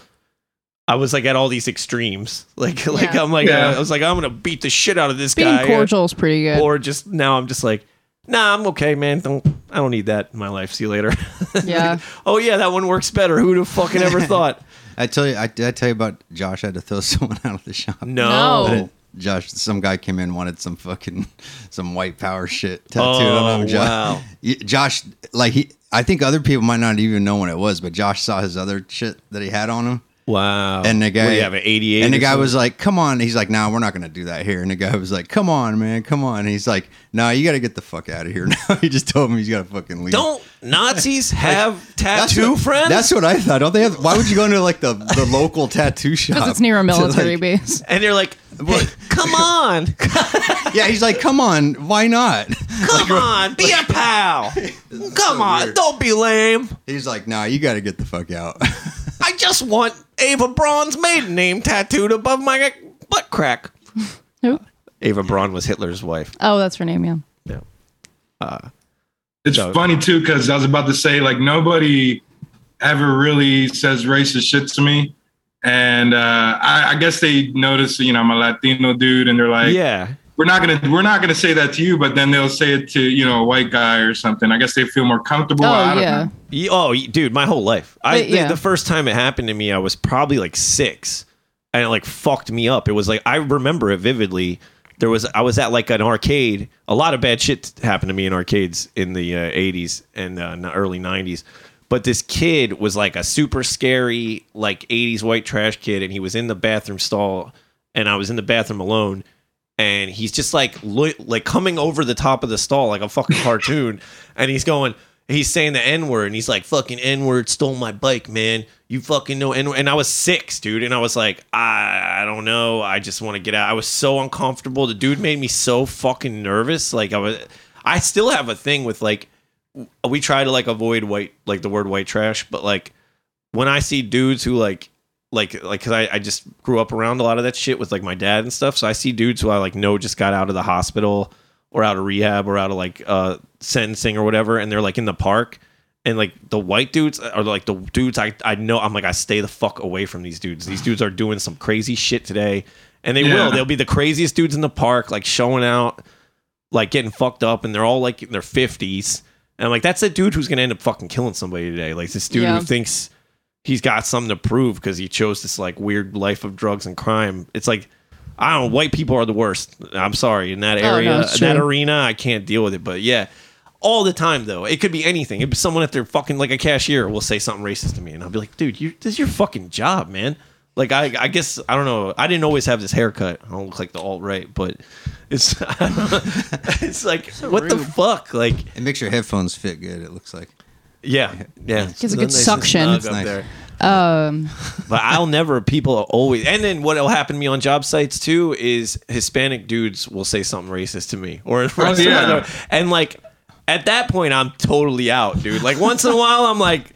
I was like at all these extremes, like like I'm like Yeah. uh, I was like I'm gonna beat the shit out of this Being guy, cordial is pretty good. or just now I'm just like, nah, I'm okay, man. Don't I don't need that in my life. See you later. Yeah. oh yeah, that one works better. Who'd have fucking ever thought? I tell you, I did I tell you about Josh had to throw someone out of the shop. No. No. Josh, some guy came in wanted some fucking some white power shit tattooed Oh, on him. Oh, Josh, wow. Josh, like he, I think other people might not even know what it was, but Josh saw his other shit that he had on him, Wow. and the guy, What you have an 88? and the guy something? was like, "Come on," he's like, "No, we're not gonna do that here." And the guy was like, "Come on, man, come on." And he's like, "No, you got to get the fuck out of here now." he just told him he's got to fucking leave. Don't Nazis have That's tattoo what, friends? That's what I thought. Don't they have? Why would you go into like the, the local tattoo shop? Because it's near a military like- base. and they're like, "Hey, come on, Yeah, he's like, come on, why not? come on, be a pal. Come so on, weird. don't be lame. He's like, nah, you got to get the fuck out. I just want Eva Braun's maiden name tattooed above my butt crack. Who? Eva Braun was Hitler's wife. Oh, that's her name, yeah. Yeah. It's No. funny too because I was about to say like nobody ever really says racist shit to me, and uh, I, I guess they notice you know I'm a Latino dude, and they're like, yeah. We're not gonna we're not gonna say that to you, but then they'll say it to you know a white guy or something. I guess they feel more comfortable. Oh, yeah. know. Oh, dude, my whole life. I But, yeah. the, the first time it happened to me, I was probably like six, and it like fucked me up. It was like I remember it vividly. There was I was at like an arcade. A lot of bad shit happened to me in arcades in the uh, '80s and uh, n- early '90s. But this kid was like a super scary, like '80s white trash kid, and he was in the bathroom stall, and I was in the bathroom alone, and he's just like lo- like coming over the top of the stall like a fucking cartoon, and he's going, he's saying the n word, and he's like, "Fucking n word stole my bike, man. You fucking know N word. And I was six, dude, and I was like, I, I don't know, I just want to get out. I was so uncomfortable. The dude made me so fucking nervous. Like I was, I still have a thing with like, we try to like avoid white, like the word white trash, but like when I see dudes who like like like because I, I just grew up around a lot of that shit with like my dad and stuff. So i see dudes who i like know just got out of the hospital or out of rehab or out of like uh sentencing or whatever and they're like in the park. And like the white dudes are like the dudes i i know i'm like i stay the fuck away from these dudes. These dudes are doing some crazy shit today and they Yeah. will they'll be the craziest dudes in the park like showing out like getting fucked up and they're all like in their 50s and i'm like that's a dude who's gonna end up fucking killing somebody today. Like this dude Yeah. who thinks he's got something to prove because he chose this like weird life of drugs and crime. It's like I don't know, white people are the worst. I'm sorry in that Oh, no, area, in that arena, I can't deal with it. But yeah, all the time though, it could be anything. It be someone at their fucking like a cashier will say something racist to me, and I'll be like, dude, you this is your fucking job, man. Like I, I guess I don't know. I didn't always have this haircut. I don't look like the alt right, but it's I don't know. it's like what the fuck, like it makes your headphones fit good. It looks like. Yeah, yeah. Gives a good Nice suction. It's nice. there. Um, But I'll never. People are always, and then what will happen to me on job sites too is Hispanic dudes will say something racist to me, or Oh, yeah. and like at that point I'm totally out, dude. Like once in a while I'm like.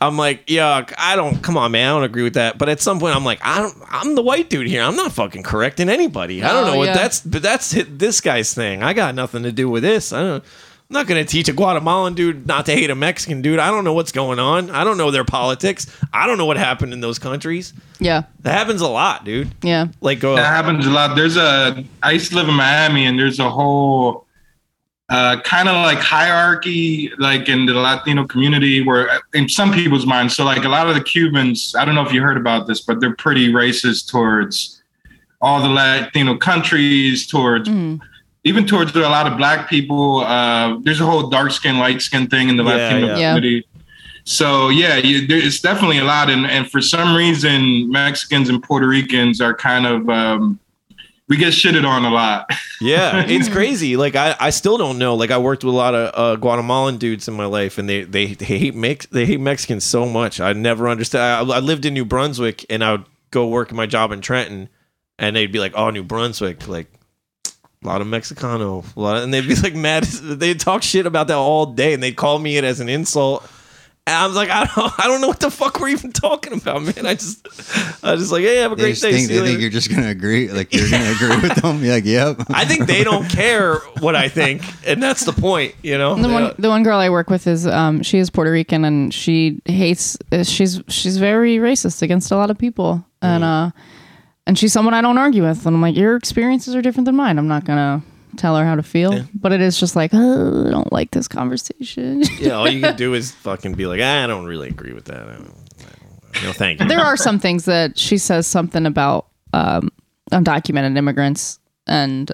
I'm like, yuck, I don't come on, man, I don't agree with that. But at some point I'm like, I don't I'm the white dude here. I'm not fucking correcting anybody. I don't Oh, know what yeah. that's but that's hit this guy's thing. I got nothing to do with this. I don't I'm not gonna teach a Guatemalan dude not to hate a Mexican dude. I don't know what's going on. I don't know their politics. I don't know what happened in those countries. yeah, That happens a lot, dude. yeah. Like, uh, That happens a lot. There's a I used to live in Miami, and there's a whole uh, kind of like hierarchy, like in the Latino community, where in some people's minds, so like a lot of the Cubans, I don't know if you heard about this, but they're pretty racist towards all the Latino countries, towards Mm. Even towards a lot of black people. Uh, there's a whole dark skin, light skin thing in the Yeah, Latino yeah. Yeah. community. So yeah, you, there, it's definitely a lot, and and for some reason, Mexicans and Puerto Ricans are kind of um, we get shitted on a lot. yeah, it's crazy. Like, I, I still don't know. Like, I worked with a lot of uh, Guatemalan dudes in my life, and they they, they hate Mex- they hate Mexicans so much. I never understood. I, I lived in New Brunswick, and I would go work my job in Trenton, and they'd be like, "Oh, New Brunswick, like." A lot of Mexicano, a lot, and they'd be like mad. They'd talk shit about that all day, and they'd call me it as an insult. And I was like, I don't, I don't know what the fuck we're even talking about, man. I just, I was just like, hey, have a They great day. think, See you they think later. you're just gonna agree, like you're gonna agree with them. You're like, yep. I think they don't care what I think, and that's the point, you know. The They- one, the one girl I work with is, um, she is Puerto Rican and she hates. uh, She's she's very racist against a lot of people, and uh, and she's someone I don't argue with. And I'm like, your experiences are different than mine. I'm not gonna tell her how to feel, but it is just like, oh, I don't like this conversation. yeah, all you can do is fucking be like, "Ah, I don't really agree with that. I don't, I don't- no, thank you. there are some things that she says something about um, undocumented immigrants and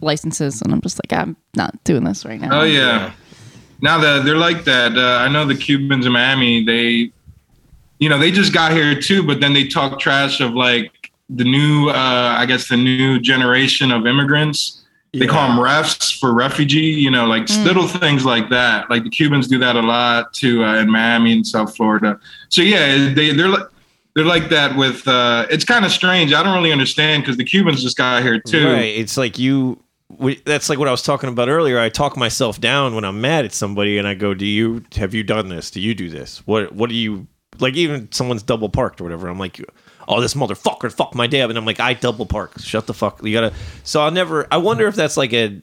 licenses, and I'm just like, I'm not doing this right now. Oh yeah. Now that they're like that, uh, I know the Cubans in Miami. They, you know, they just got here too, but then they talk trash of like the new, uh, I guess the new generation of immigrants. They call them refs for refugee. You know, like little things like that. Like the Cubans do that a lot too uh, in Miami and South Florida. So yeah, they they're like. They're like that with. Uh, it's kind of strange. I don't really understand because the Cubans just got here too. Right. It's like you. we- That's like what I was talking about earlier. I talk myself down when I'm mad at somebody, and I go, "Do you have you done this? Do you do this? What What do you like? Even someone's double parked or whatever. I'm like, "Oh, this motherfucker, fuck my dad," and I'm like, "I double park. Shut the fuck. You gotta." So I'll never. I wonder if that's like a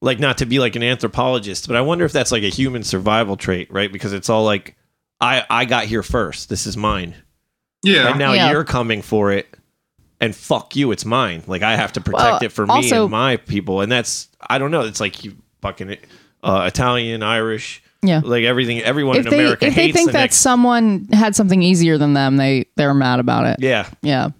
like not to be like an anthropologist, but I wonder if that's like a human survival trait, right? Because it's all like, I I got here first. This is mine Yeah. and now Yeah. you're coming for it and fuck you it's mine like i have to protect Well, it for me also- and my people and that's i don't know it's like you fucking uh, italian irish Yeah. like everything everyone if in they america if they think the that next someone had something easier than them, they they're mad about it. yeah Yeah.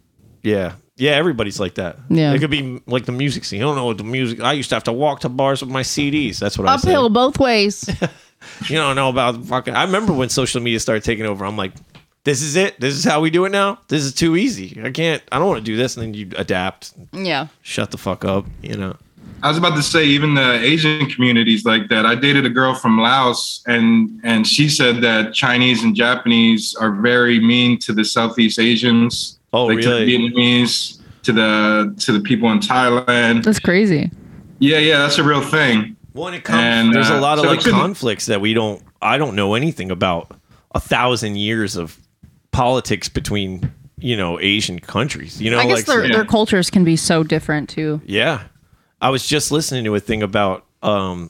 yeah yeah everybody's like that Yeah. it could be like the music scene i don't know what the music i used to have to walk to bars with my cds that's what i Uphill said both ways. you don't know about fucking i remember when social media started taking over i'm like this is it this is how we do it now this is too easy i can't i don't want to do this and then you adapt yeah. shut the fuck up you know I was about to say even the Asian communities like that. I dated a girl from Laos and and she said that Chinese and Japanese are very mean to the Southeast Asians. Oh, like really? to the Vietnamese, to the to the people in Thailand. That's crazy. Yeah, yeah, that's a real thing. When it comes, And, there's a uh, lot of so like conflicts that we don't. I don't know anything about a thousand years of politics between you know Asian countries. You know, I guess like their yeah. their cultures can be so different too. yeah. I was just listening to a thing about um,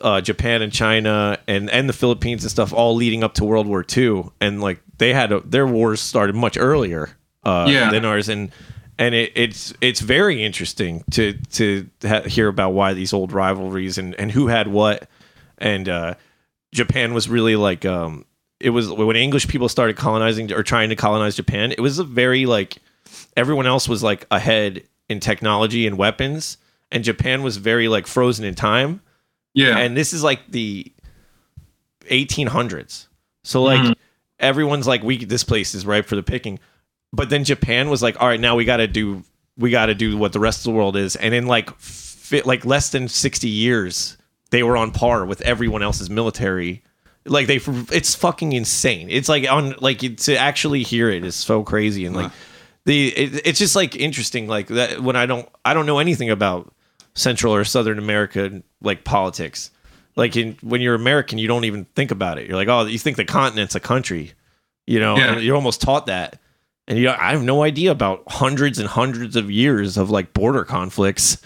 uh, Japan and China and and the Philippines and stuff, all leading up to World War II, and like they had a, their wars started much earlier uh, Yeah. than ours, and and it, it's it's very interesting to to ha- hear about why these old rivalries and and who had what, and uh, Japan was really like um, it was when English people started colonizing or trying to colonize Japan, it was a very like everyone else was like ahead in technology and weapons and Japan was very like frozen in time. Yeah. and this is like the 1800s so like mm-hmm. everyone's like we this place is ripe for the picking. But then Japan was like all right now we got to do we got to do what the rest of the world is. And in like fit like less than 60 years they were on par with everyone else's military. Like they it's fucking insane. It's like on like to actually hear it is so crazy and like the it, it's just like interesting like that when i don't i don't know anything about central or southern america like politics like in when you're american you don't even think about it you're like oh you think the continent's a country you know Yeah. you're almost taught that and you i have no idea about hundreds and hundreds of years of like border conflicts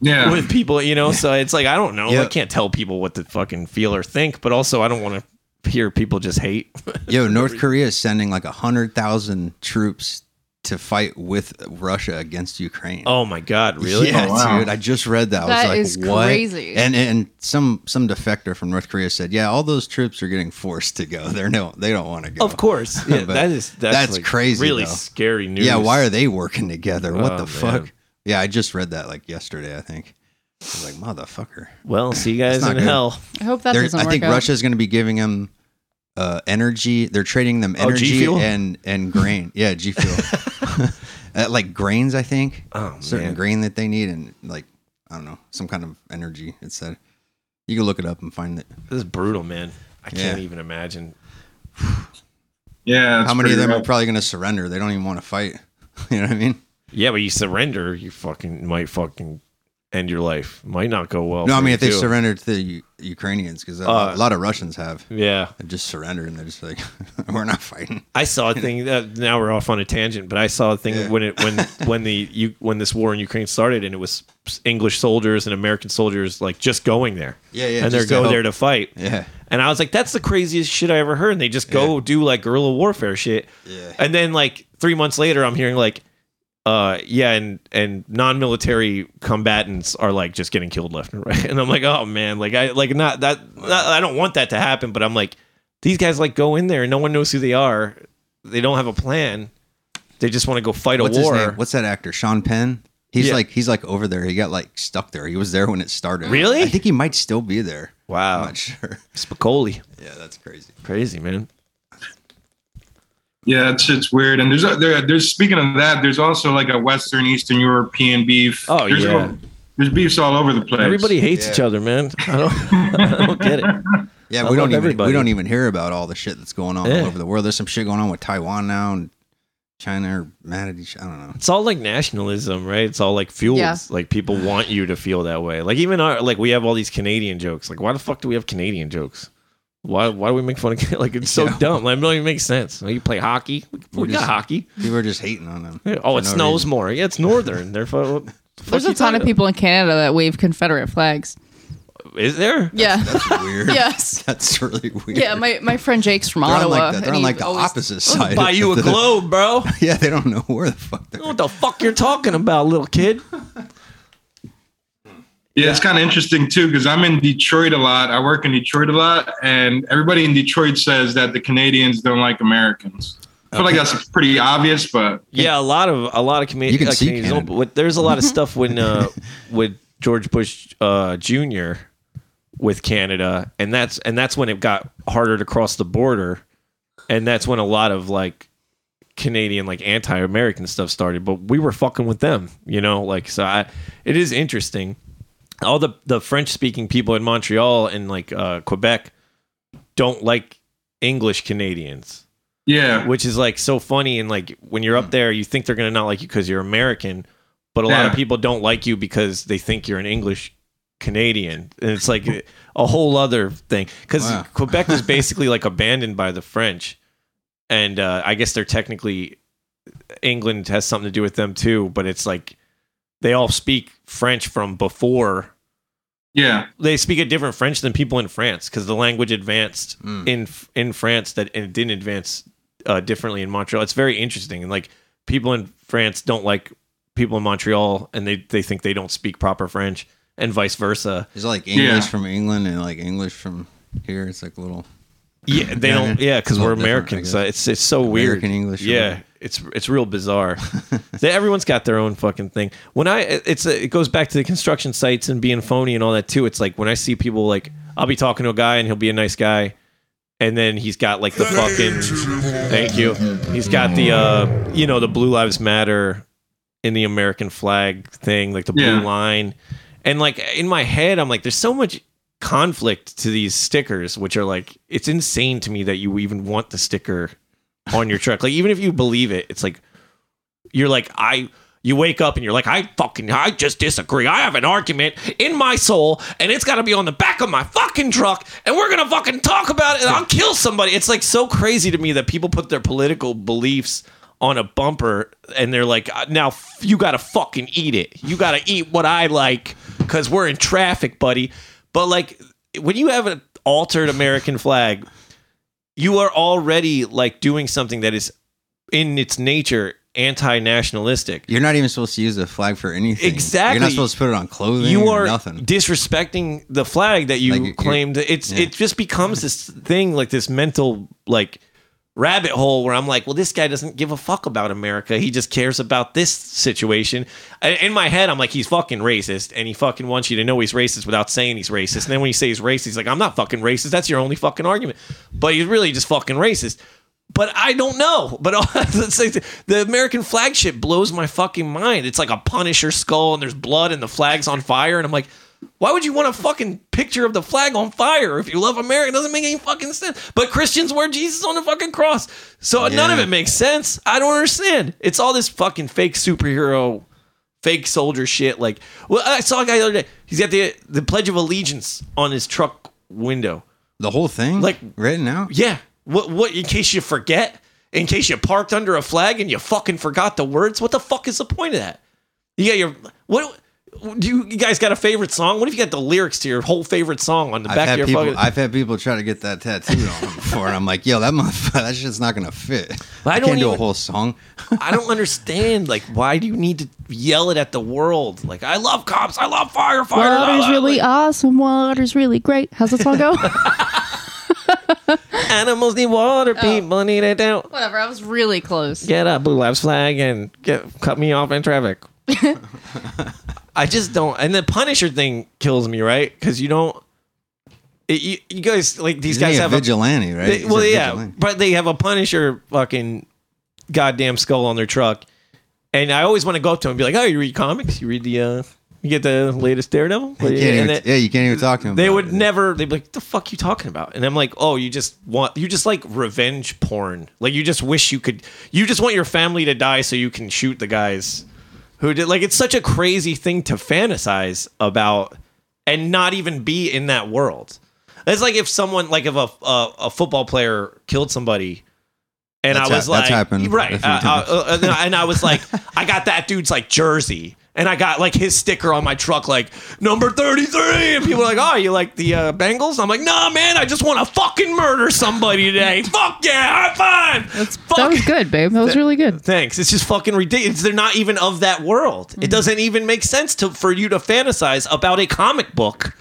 yeah. with people, you know. So it's like I don't know. Yeah. I can't tell people what to fucking feel or think, but also I don't want to hear people just hate. Yo, North Korea is sending like a hundred thousand troops to fight with Russia against Ukraine. oh my god, really? Yeah, Oh, wow. dude. I just read that. I That was is what? crazy. And and some some defector from North Korea said, yeah, all those troops are getting forced to go. They're no, they don't want to go. Of course. Yeah, that is that's, that's like crazy, Really though. scary news. Yeah, why are they working together? What Oh, the fuck? man. Yeah, I just read that like yesterday. I think. I was like, motherfucker. Well, see you guys in good. hell. I hope that They're- doesn't I work think out. Russia's going to be giving them uh, energy. They're trading them Oh, energy Fuel? and and grain. Yeah, G fuel. uh, like grains, I think. Oh, certain man. grain that they need, and like I don't know, some kind of energy. It said. You can look it up and find it. This is brutal, man. I can't even imagine. yeah. How many of pretty them are probably going to surrender? They don't even want to fight. you know what I mean? Yeah, but you surrender, you fucking might fucking end your life. Might not go well. No, I mean if they too. surrendered to the U- Ukrainians, because a, Uh, lot- a lot of Russians have Yeah, They just surrendered and they're just like, we're not fighting. I saw a thing. That, now we're off on a tangent, but I saw a thing Yeah. when it when when the you when this war in Ukraine started, and it was English soldiers and American soldiers like just going there. Yeah, yeah, and they're just to go help. there to fight. Yeah. And I was like, that's the craziest shit I ever heard. And they just go Yeah. do like guerrilla warfare shit. Yeah. And then like three months later, I'm hearing like, uh, yeah, and and non-military combatants are like just getting killed left and right. And I'm like, oh man, like I like not that. Not, I don't want that to happen, but I'm like, these guys like go in there and no one knows who they are. They don't have a plan. They just want to go fight What's a his war. name? What's that actor? Sean Penn. He's Yeah. like he's like over there. He got like stuck there. He was there when it started. Really? I think he might still be there. Wow. I'm not sure. Spicoli, Yeah, that's crazy. crazy man. Yeah, it's it's weird. And there's a- there, there's speaking of that, there's also like a Western Eastern European beef. Oh, there's yeah. there's beefs all over the place. Everybody hates Yeah. each other, man. I don't, I don't get it. Yeah, I we don't love even everybody. we don't even hear about all the shit that's going on Yeah. all over the world. There's some shit going on with Taiwan now and China are mad at each. I don't know. It's all like nationalism, right? It's all like fuels. Yeah. Like people want you to feel that way. Like even our like we have all these Canadian jokes. Like why the fuck do we have Canadian jokes? Why why do we make fun of like it's so Yeah. dumb? Like, it doesn't even make sense. Like, you play hockey. We, we got just- hockey. People are just hating on them. Yeah. Oh, it no snows reason. more. Yeah, it's northern. They're fu- There's a ton of people in Canada that wave Confederate flags. Is there? Yeah. That's weird. yes. That's really weird. Yeah, my, my friend Jake's from they're on Ottawa. like the, they're on like the always- opposite side. Buy you a the- globe, bro. Yeah, they don't know where the fuck they're. What the fuck you're talking about, little kid? Yeah, it's kind of interesting too because I'm in Detroit a lot. I work in Detroit a lot, and everybody in Detroit says that the Canadians don't like Americans. I feel like that's pretty obvious, but Yeah, a lot of a lot of comedians. You can uh, see Canadians don't- Canada. but there's a lot of stuff when uh, with George Bush uh, Jr. with Canada, and that's and that's when it got harder to cross the border, and that's when a lot of like Canadian like anti-American stuff started. But we were fucking with them, you know. Like so, I, it is interesting. All the the French speaking people in Montreal and like uh, Quebec don't like English Canadians. Yeah, which is like so funny and like when you're up there you think they're gonna not like you because you're american but a lot of people don't like you because they think you're an english canadian. And it's like a whole other thing. Because Wow. quebec is basically like abandoned by the french. And uh, i guess they're technically england has something to do with them too but it's like they all speak french from before yeah, they speak a different French than people in France because the language advanced Mm. in in France that and it didn't advance uh, differently in Montreal. It's very interesting, and like people in France don't like people in Montreal, and they they think they don't speak proper French, and vice versa. It's like English Yeah. from England and like English from here? It's like a little Yeah, they Yeah, don't. yeah. Yeah, because we're little different, Americans. guess. Uh, it's it's so weird. American English Yeah, whatever. it's it's real bizarre. They- Everyone's got their own fucking thing. When I it's it goes back to the construction sites and being phony and all that too. It's like when I see people like I'll be talking to a guy and he'll be a nice guy, and then he's got like the fucking thank you. He's got the uh you know the Blue Lives Matter in the American flag thing, like the blue Yeah. line, and like in my head I'm like, there's so much conflict to these stickers, which are like it's insane to me that you even want the sticker on your truck. Like even if you believe it, it's like you're like I you wake up and you're like I fucking I just disagree. I have an argument in my soul and it's got to be on the back of my fucking truck and we're to fucking talk about it and I'll kill somebody. It's like so crazy to me that people put their political beliefs on a bumper and they're like "Uh, now you got to fucking eat it. You got to eat what I like cuz we're in traffic, buddy. But like when you have an altered American flag, you are already like doing something that is in its nature anti-nationalistic. You're not even supposed to use the flag for anything. Exactly. You're not supposed to put it on clothing. You are nothing. disrespecting the flag that you Like, claimed. It's yeah. it just becomes this thing like this mental like rabbit hole where I'm like, well, this guy doesn't give a fuck about America. He just cares about this situation. In my head, I'm like, he's fucking racist, and he fucking wants you to know he's racist without saying he's racist. And then when you say he's racist, he's like, I'm not fucking racist. That's your only fucking argument. But he's really just fucking racist. But I don't know. But the American flagship blows my fucking mind. It's like a Punisher skull, and there's blood, and the flag's on fire, and I'm like. Why would you want a fucking picture of the flag on fire if you love America? It doesn't make any fucking sense. But Christians wear Jesus on the fucking cross. So none of it makes sense. I don't understand. It's all this fucking fake superhero fake soldier shit. Like, well, I saw a guy the other day. He's got the the Pledge of Allegiance on his truck window. The whole thing, Like- written out. Yeah. What? What? In case you forget, in case you parked under a flag and you fucking forgot the words. What the fuck is the point of that? You got your what? Do you, you guys got a favorite song? What if you got the lyrics to your whole favorite song on the I've back of your people. fucking? I've had people try to get that tattooed on them before, and I'm like, "Yo, that motherfucker, that shit's not gonna fit. But I I, don't can't do a whole song." I don't understand. Like, why do you need to yell it at the world? Like, I love cops. I love firefighters. Water's love- really awesome. Water's really great. How's that song go? Animals need water. Oh. People need it down. Whatever. I was really close. Get a blue lives flag and get cut me off in traffic. I just don't. And the Punisher thing kills me, right? Because you don't. It, you, you guys like these He's guys a have a vigilante, right? They- well, yeah, vigilante. but they have a Punisher fucking goddamn skull on their truck, and I always want to go up to him and be like, "Oh, you read comics? You read the, uh, you get the latest Daredevil?" You even, it- yeah, you can't even talk to him. they would it. never. They'd be like, "The fuck you talking about?" And I'm like, "Oh, you just want, you just like revenge porn. Like you just wish you could, you just want your family to die so you can shoot the guys who did. Like it's such a crazy thing to fantasize about and not even be in that world. It's like if someone, like if a a, a football player killed somebody. And That's I was hap- like, that's happened right? uh, uh, uh, and I was like, I got that dude's like jersey, and I got like his sticker on my truck, like number thirty three. And people are like, Oh, you like the uh, Bengals? I'm like, Nah, man, I just want to fucking murder somebody today. Fuck yeah, high five. That Fuck. was good, babe. That was really good. Thanks. It's just fucking ridiculous. They're not even of that world. Mm-hmm. It doesn't even make sense to for you to fantasize about a comic book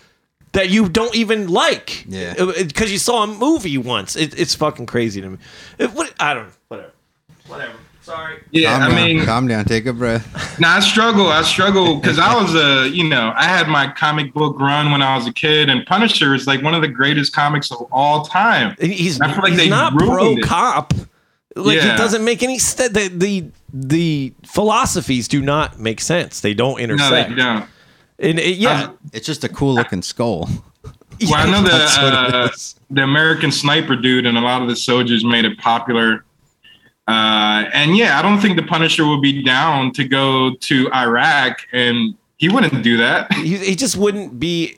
that you don't even like. Yeah. Because you saw a movie once. It, it's fucking crazy to me. It, what, I don't know. Whatever. Whatever. Sorry. Yeah, Calm I down, mean, calm down, take a breath. Now I struggle. I struggle because I was a, you know, I had my comic book run when I was a kid, and Punisher is like one of the greatest comics of all time. He's, I feel like he's they not ruined pro it. cop. Like it doesn't make any sense. The, the the philosophies do not make sense. They don't No, intersect. they don't. And it, yeah, It's just a cool looking skull. Well, I know the That's uh, the American Sniper dude and a lot of the soldiers made it popular. Uh, and yeah, I don't think the Punisher would be down to go to Iraq, and he wouldn't do that. he, he just wouldn't be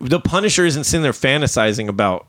the punisher isn't sitting there fantasizing about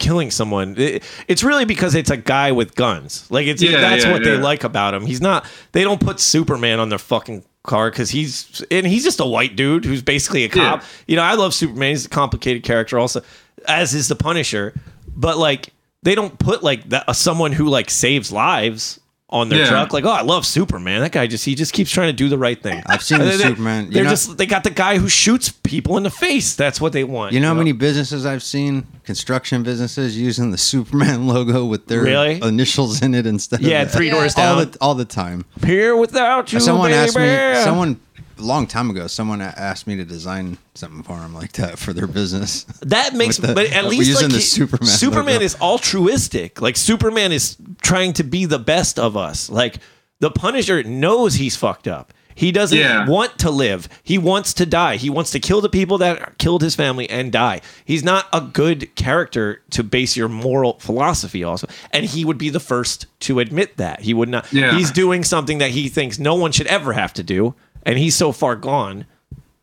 killing someone. It- it's really because it's a guy with guns. Like it's Yeah, that's yeah, what they like about him. He's not they don't put superman on their fucking car because he's and he's just a white dude who's basically a cop. Yeah. you know i love superman. He's a complicated character also as is the punisher. But like they don't put like that uh, someone who like saves lives on their Yeah. truck like oh i love superman that guy just he just keeps trying to do the right thing I've seen the They- they- Superman. You they're know- just they got the guy who shoots people in the face. That's what they want. You know how many businesses I've seen, construction businesses, using the Superman logo with their Really? initials in it instead of. Yeah, of three doors all down. the all the time. Here without you, someone baby. asked me, someone a long time ago, someone asked me to design something for them like that for their business. that makes, the- but at least using like the he- Superman Superman logo. is altruistic. Like Superman is trying to be the best of us. Like the Punisher knows he's fucked up. He doesn't Yeah. want to live. He wants to die. He wants to kill the people that killed his family and die. He's not a good character to base your moral philosophy also. And he would be the first to admit that. He would not Yeah. he's doing something that he thinks no one should ever have to do and he's so far gone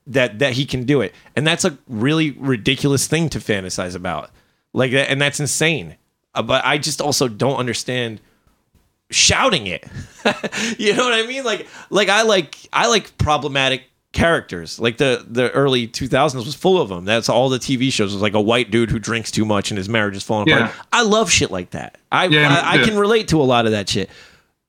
that that he can do it. And that's a really ridiculous thing to fantasize about. Like that and that's insane. Uh, but I just also don't understand shouting it. you know what I mean? Like like I like I like problematic characters. Like the the early 2000s was full of them. That's all the TV shows was like a white dude who drinks too much and his marriage is falling apart. Yeah. I love shit like that. I Yeah, I, I can relate to a lot of that shit.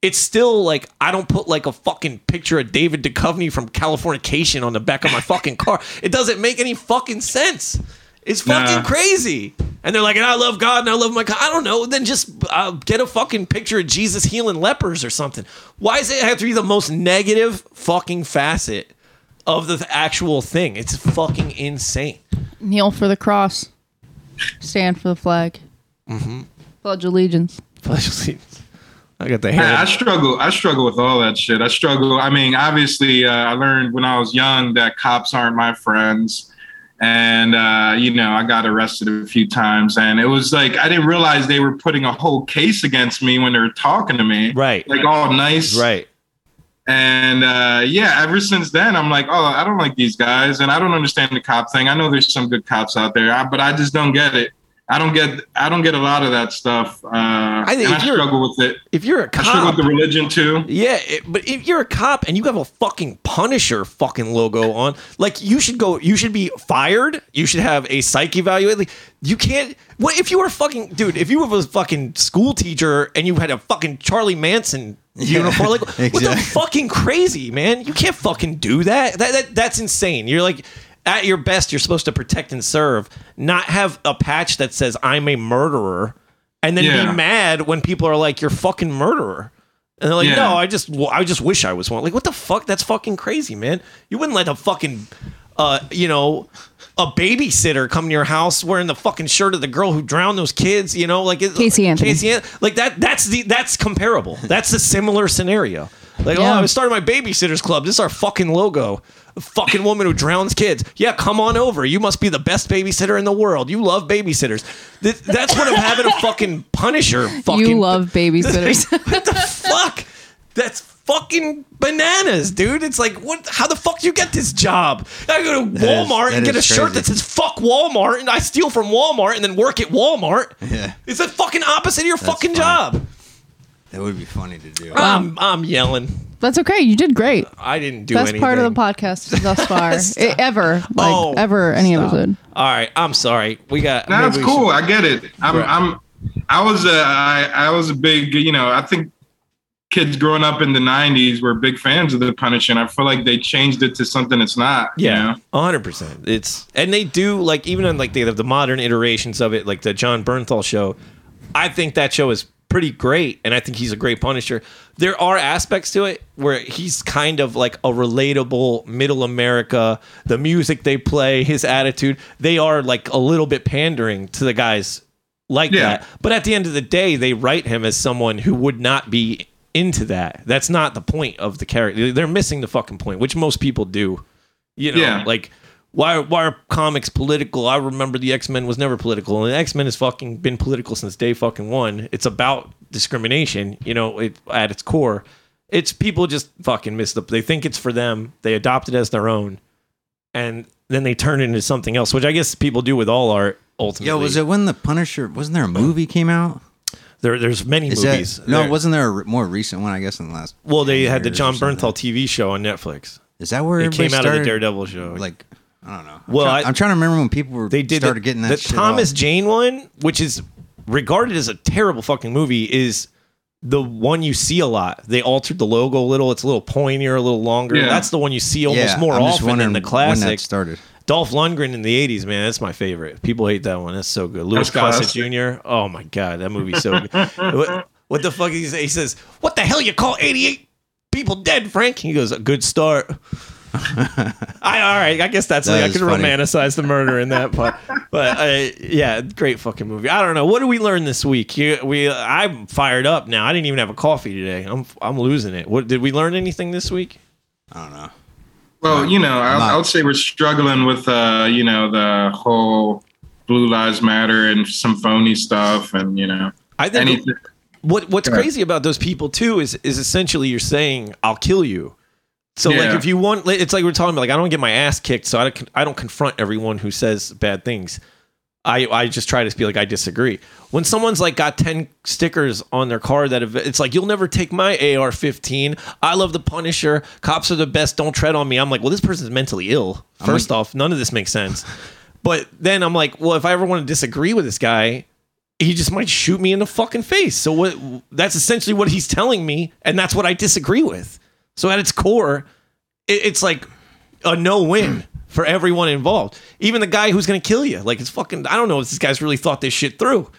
It's still like I don't put like a fucking picture of David Duchovny from Californication on the back of my fucking car. It doesn't make any fucking sense. It's fucking Nah. crazy. And they're like, and I love God and I love my God. I don't know. Then just uh, get a fucking picture of Jesus healing lepers or something. Why does it have to be the most negative fucking facet of the actual thing? It's fucking insane. Kneel for the cross. Stand for the flag. Mm-hmm. Pledge allegiance. I got the I, I struggle. I struggle with all that shit. I struggle. I mean, obviously, uh, I learned when I was young that cops aren't my friends, and uh, you know, I got arrested a few times, and it was like I didn't realize they were putting a whole case against me when they were talking to me, Right. Like all nice, Right. And uh, yeah, ever since then, I'm like, oh, I don't like these guys, and I don't understand the cop thing. I know there's some good cops out there, but I just don't get it. I don't get, I don't get a lot of that stuff. Uh, I and I struggle with it. If you're a I struggle cop, with the religion too. Yeah, it, but if you're a cop and you have a fucking Punisher fucking logo on, like you should go, you should be fired. You should have a psych evaluate. Like, you can't. What if you were fucking dude? If you were a fucking school teacher and you had a fucking Charlie Manson uniform, like what the fucking crazy man? You can't fucking do that. That, that that's insane. You're like. At your best, you're supposed to protect and serve, not have a patch that says "I'm a murderer," and then Yeah. be mad when people are like, "You're fucking murderer." And they're like, Yeah. no, I just, well, I just wish I was one. Like, what the fuck? That's fucking crazy, man. You wouldn't let a fucking, uh, you know, a babysitter come to your house wearing the fucking shirt of the girl who drowned those kids. You know, like it, Casey Anthony. Casey, An- like that. That's the that's comparable. That's a similar scenario. Like, oh, I was starting my babysitters club. This is our fucking logo. A fucking woman who drowns kids. Yeah, come on over. You must be the best babysitter in the world. You love babysitters. Th- That's what I'm having a fucking Punisher. Fucking you love babysitters. what the fuck? That's fucking bananas, dude. It's like, what? How the fuck do you get this job? I go to is- Walmart that and get a is shirt that says "fuck Walmart" and I steal from Walmart and then work at Walmart. Yeah. It's the fucking opposite of your fucking funny. job. That would be funny to do. I'm I'm yelling. That's okay. You did great. I didn't do Best anything. part of the podcast thus far, Stop. Eh, ever, like Oh, ever, any stop. episode. All right, I'm sorry. We got. No, maybe it's we cool. should- I get it. I'm, Right. I'm, I was a, I, I was a big, you know, I think kids growing up in the '90s were big fans of the Punisher, and I feel like they changed it to something it's not. you Yeah, know? hundred percent. It's and they do like even on like they have the modern iterations of it, like the Jon Bernthal show. I think that show is pretty great, and I think he's a great Punisher. There are aspects to it where he's kind of like a relatable middle America. The music they play, his attitude, they are like a little bit pandering to the guys like Yeah. that. But at the end of the day, they write him as someone who would not be into that. That's not the point of the character. They're missing the fucking point, which most people do. You know, Yeah. like why why are comics political? I remember the X Men was never political, and the X Men has fucking been political since day fucking one. It's about discrimination, you know, it, at its core. It's people just fucking miss the. They think it's for them. They adopt it as their own, and then they turn it into something else, which I guess people do with all art. Ultimately, Yo, was it when the Punisher? Wasn't there a movie came out? There, there's many Is movies. that no? There- Wasn't there a more recent one? I guess in the last. well, they had the Jon? Bernthal TV show on Netflix. Is that where It came out of the Daredevil show. Like I don't know. I'm Well, trying, I- I'm trying to remember when people were they did started the, getting that the shit Thomas off. Jane one, which is regarded as a terrible fucking movie, is the one you see a lot. They altered the logo a little; it's a little pointier, a little longer. Yeah. That's the one you see almost yeah, more I'm often wondering than the classic. when that started. Dolph Lundgren in the '80s, man, that's my favorite. People hate that one. That's so good. Louis Gossett. Jr. Oh my god, that movie's so good. what, what the fuck? He, say? he says, "What the hell you call 88 people dead, Frank?" He goes, "A good start." I all right. I guess that's That like I is could funny. romanticize the murder in that part, but uh, yeah, great fucking movie. I don't know. What did we learn this week? You, we I'm fired up now. I didn't even have a coffee today. I'm I'm losing it. What did we learn anything this week? I don't know. Well, you know, I, I would say we're struggling with, uh, you know, the whole Blue Lives Matter and some phony stuff, and you know, I think anything. What What's Go crazy about those people too is is essentially you're saying I'll kill you. So like if you want, it's like we're talking about. Like I don't get my ass kicked, so I don't, I don't confront everyone who says bad things. I I just try to be like I disagree. When someone's like got ten stickers on their car that have, it's like you'll never take my AR-15. I love the Punisher. Cops are the best. Don't tread on me. I'm like, well, this person's mentally ill. First off, none of this makes sense. But then I'm like, well, if I ever want to disagree with this guy, he just might shoot me in the fucking face. So what? That's essentially what he's telling me, and that's what I disagree with. So at its core, it's like a no-win for everyone involved, even the guy who's going to kill you. Like it's fucking. I don't know if this guy's really thought this shit through.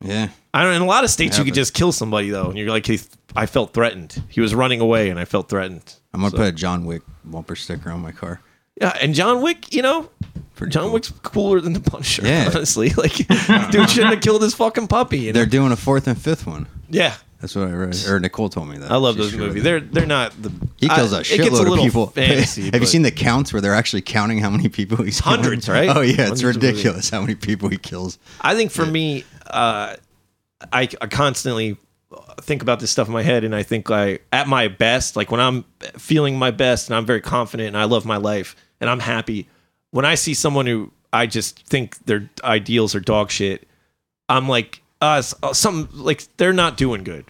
Yeah. I don't. In a lot of states, you could just kill somebody though, and you're like, I felt threatened. He was running away, and I felt threatened. I'm gonna So- put a John Wick bumper sticker on my car. Yeah, and John Wick, you know, Pretty John cool. Wick's cooler than the Punisher. Yeah. honestly, like, dude shouldn't have killed his fucking puppy. You know? They're doing a fourth and fifth one. Yeah, That's what I read. Or Nicole told me that. I love those movies. They're they're not the. He kills I- a shitload little of people. Fantasy, Have you seen the counts where they're actually counting how many people he's killing? Hundreds, right? Oh yeah, it's Hundreds of ridiculous how many people he kills. I think for me, uh, I, I constantly think about this stuff in my head and I think like at my best, like when I'm feeling my best and I'm very confident and I love my life and I'm happy, when I see someone who I just think their ideals are dog shit, I'm like, uh, some like they're not doing good,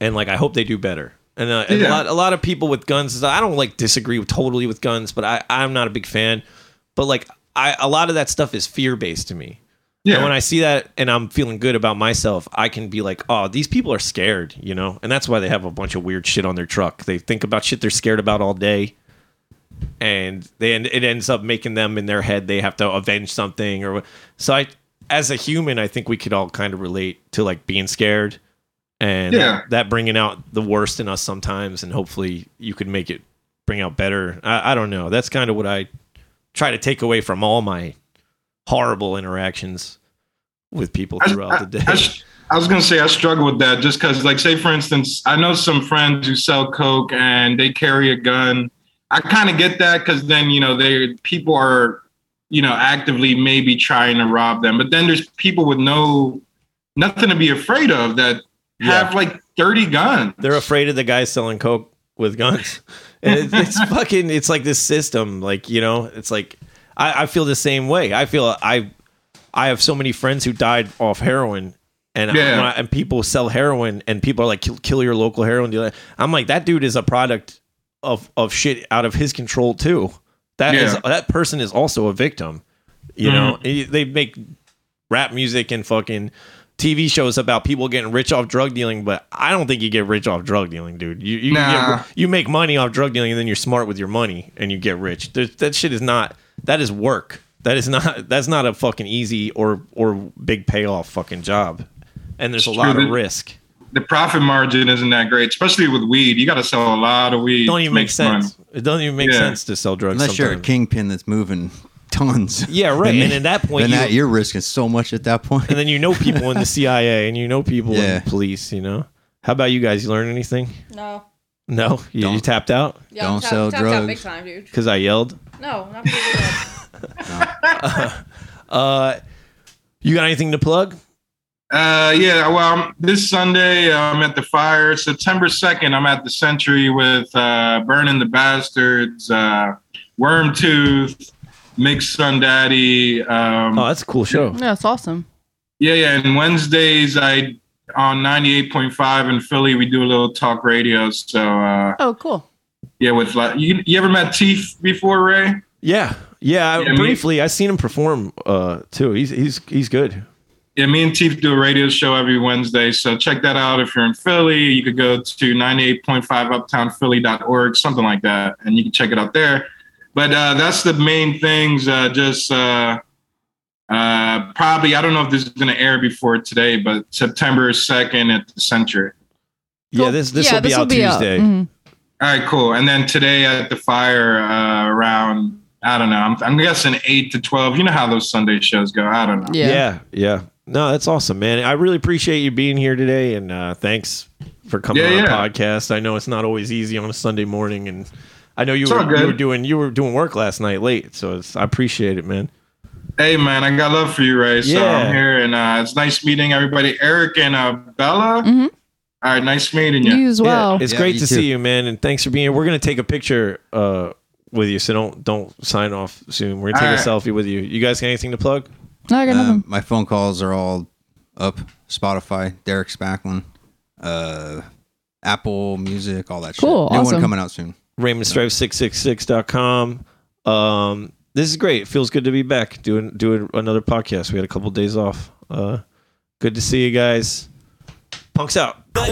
and like I hope they do better. And, uh, and a lot a lot of people with guns, I don't like disagree with, totally with guns, but I I'm not a big fan. But like I a lot of that stuff is fear based to me. Yeah. And when I see that and I'm feeling good about myself, I can be like, oh, these people are scared, you know? And that's why they have a bunch of weird shit on their truck. They think about shit they're scared about all day. And they then it ends up making them in their head they have to avenge something or so I as a human, I think we could all kind of relate to like being scared and Yeah. that bringing out the worst in us sometimes and hopefully you could make it bring out better. I, I don't know. That's kind of what I try to take away from all my horrible interactions with people I- throughout the day. I, I, I was gonna say I struggle with that just because, like, say for instance, I know some friends who sell coke and they carry a gun. I kind of get that because then you know they people are you know actively maybe trying to rob them, but then there's people with no nothing to be afraid of that have like thirty guns. They're afraid of the guys selling coke with guns. And it's, it's fucking. It's like this system. Like you know, it's like I, I feel the same way. I feel I I have so many friends who died off heroin. And, Yeah. I- and people sell heroin, and people are like, kill, "Kill your local heroin dealer." I'm like, that dude is a product of of shit out of his control too. That is Yeah. that person is also a victim. You know, mm-hmm. they make rap music and fucking TV shows about people getting rich off drug dealing, but I don't think you get rich off drug dealing, dude. You you, Nah. get, you make money off drug dealing, and then you're smart with your money, and you get rich. There's, that shit is not. That is work. That is not. That's not a fucking easy or or big payoff fucking job. And there's a lot true. of risk. The profit margin isn't that great, especially with weed. You got to sell a lot of weed. Don't to even make money. Sense. It doesn't even make Yeah. sense to sell drugs. Unless you're a kingpin that's moving tons. Yeah, right. Then And at that point, then you- that you're risking so much at that point. and then you know people in the CIA, and you know people Yeah. in the police. You know. How about you guys? You learn anything? No. No, you, you tapped out Yeah, Don't tap- sell tapped out drugs. big time, dude. because I yelled. No, not because Uh, you got anything to plug? Uh, yeah. Well, I'm- this Sunday uh, I'm at the fire. September second, I'm at the Century with uh, Burning the Bastards, uh, Wormtooth, Mixed Sun Daddy. Um, Oh, that's a cool show. Yeah, it's awesome. yeah, yeah. And Wednesdays I on 98.5 in Philly we do a little talk radio. So uh, Oh, cool. yeah, with like you, you ever met Teeth before, Ray? Yeah, yeah. I- Yeah, me- briefly, I seen him perform uh, too. He's he's he's good. Yeah, me and Teeth do a radio show every Wednesday. So check that out. If you're in Philly, you could go to 98.5 uptownphilly.org, something like that, and you can check it out there. But uh, that's the main things. Uh, just uh, uh, probably, I don't know if this is going to air before today, but September 2nd at the Century. Yeah, this this yeah, will be this'll out Tuesday. mhm. All right, cool. And then today at the fire uh, around, I don't know, I'm, I'm guessing 8 to 12. You know how those Sunday shows go. I don't know. Yeah. yeah, yeah. No, that's awesome, man. I really appreciate you being here today, and uh, thanks for coming Yeah, on the yeah. podcast. I know it's not always easy on a Sunday morning, and I know you It's were, you were doing you were doing work last night late, so it's, I appreciate it, man. Hey man, I got love for you, Ray. So Yeah. I'm here, and uh, it's nice meeting everybody. Eric and uh, Bella. Mhm. All right, nice meeting You you. as well. Yeah, it's Yeah, great to too. see you, man, and thanks for being here. We're gonna take a picture uh, with you, so don't don't sign off soon. We're gonna take All a selfie with you. You guys got anything to plug? No, I got Um, nothing. my phone calls are all up. Spotify, Derek Spacklin, uh, Apple Music, all that Cool, shit. New awesome. one coming out soon. RaymondStrive666.com. Um, this is great. It feels good to be back doing doing another podcast. We had a couple days off. Uh, good to see you guys. Punks out. The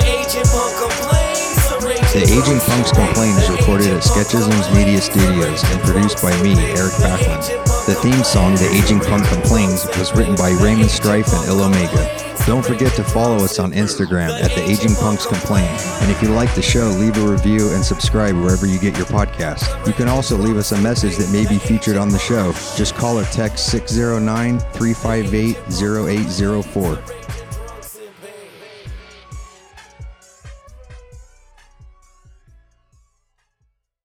Aging Punks Complain is recorded at Sketchisms Media Studios and produced by me, Eric Backlund. The theme song, The Aging Punk Complains, was written by Raymond Strife and Il Omega. Don't forget to follow us on Instagram at The Aging Punks Complain. And if you like the show, leave a review and subscribe wherever you get your podcast. You can also leave us a message that may be featured on the show. Just call or text 609 358 0804.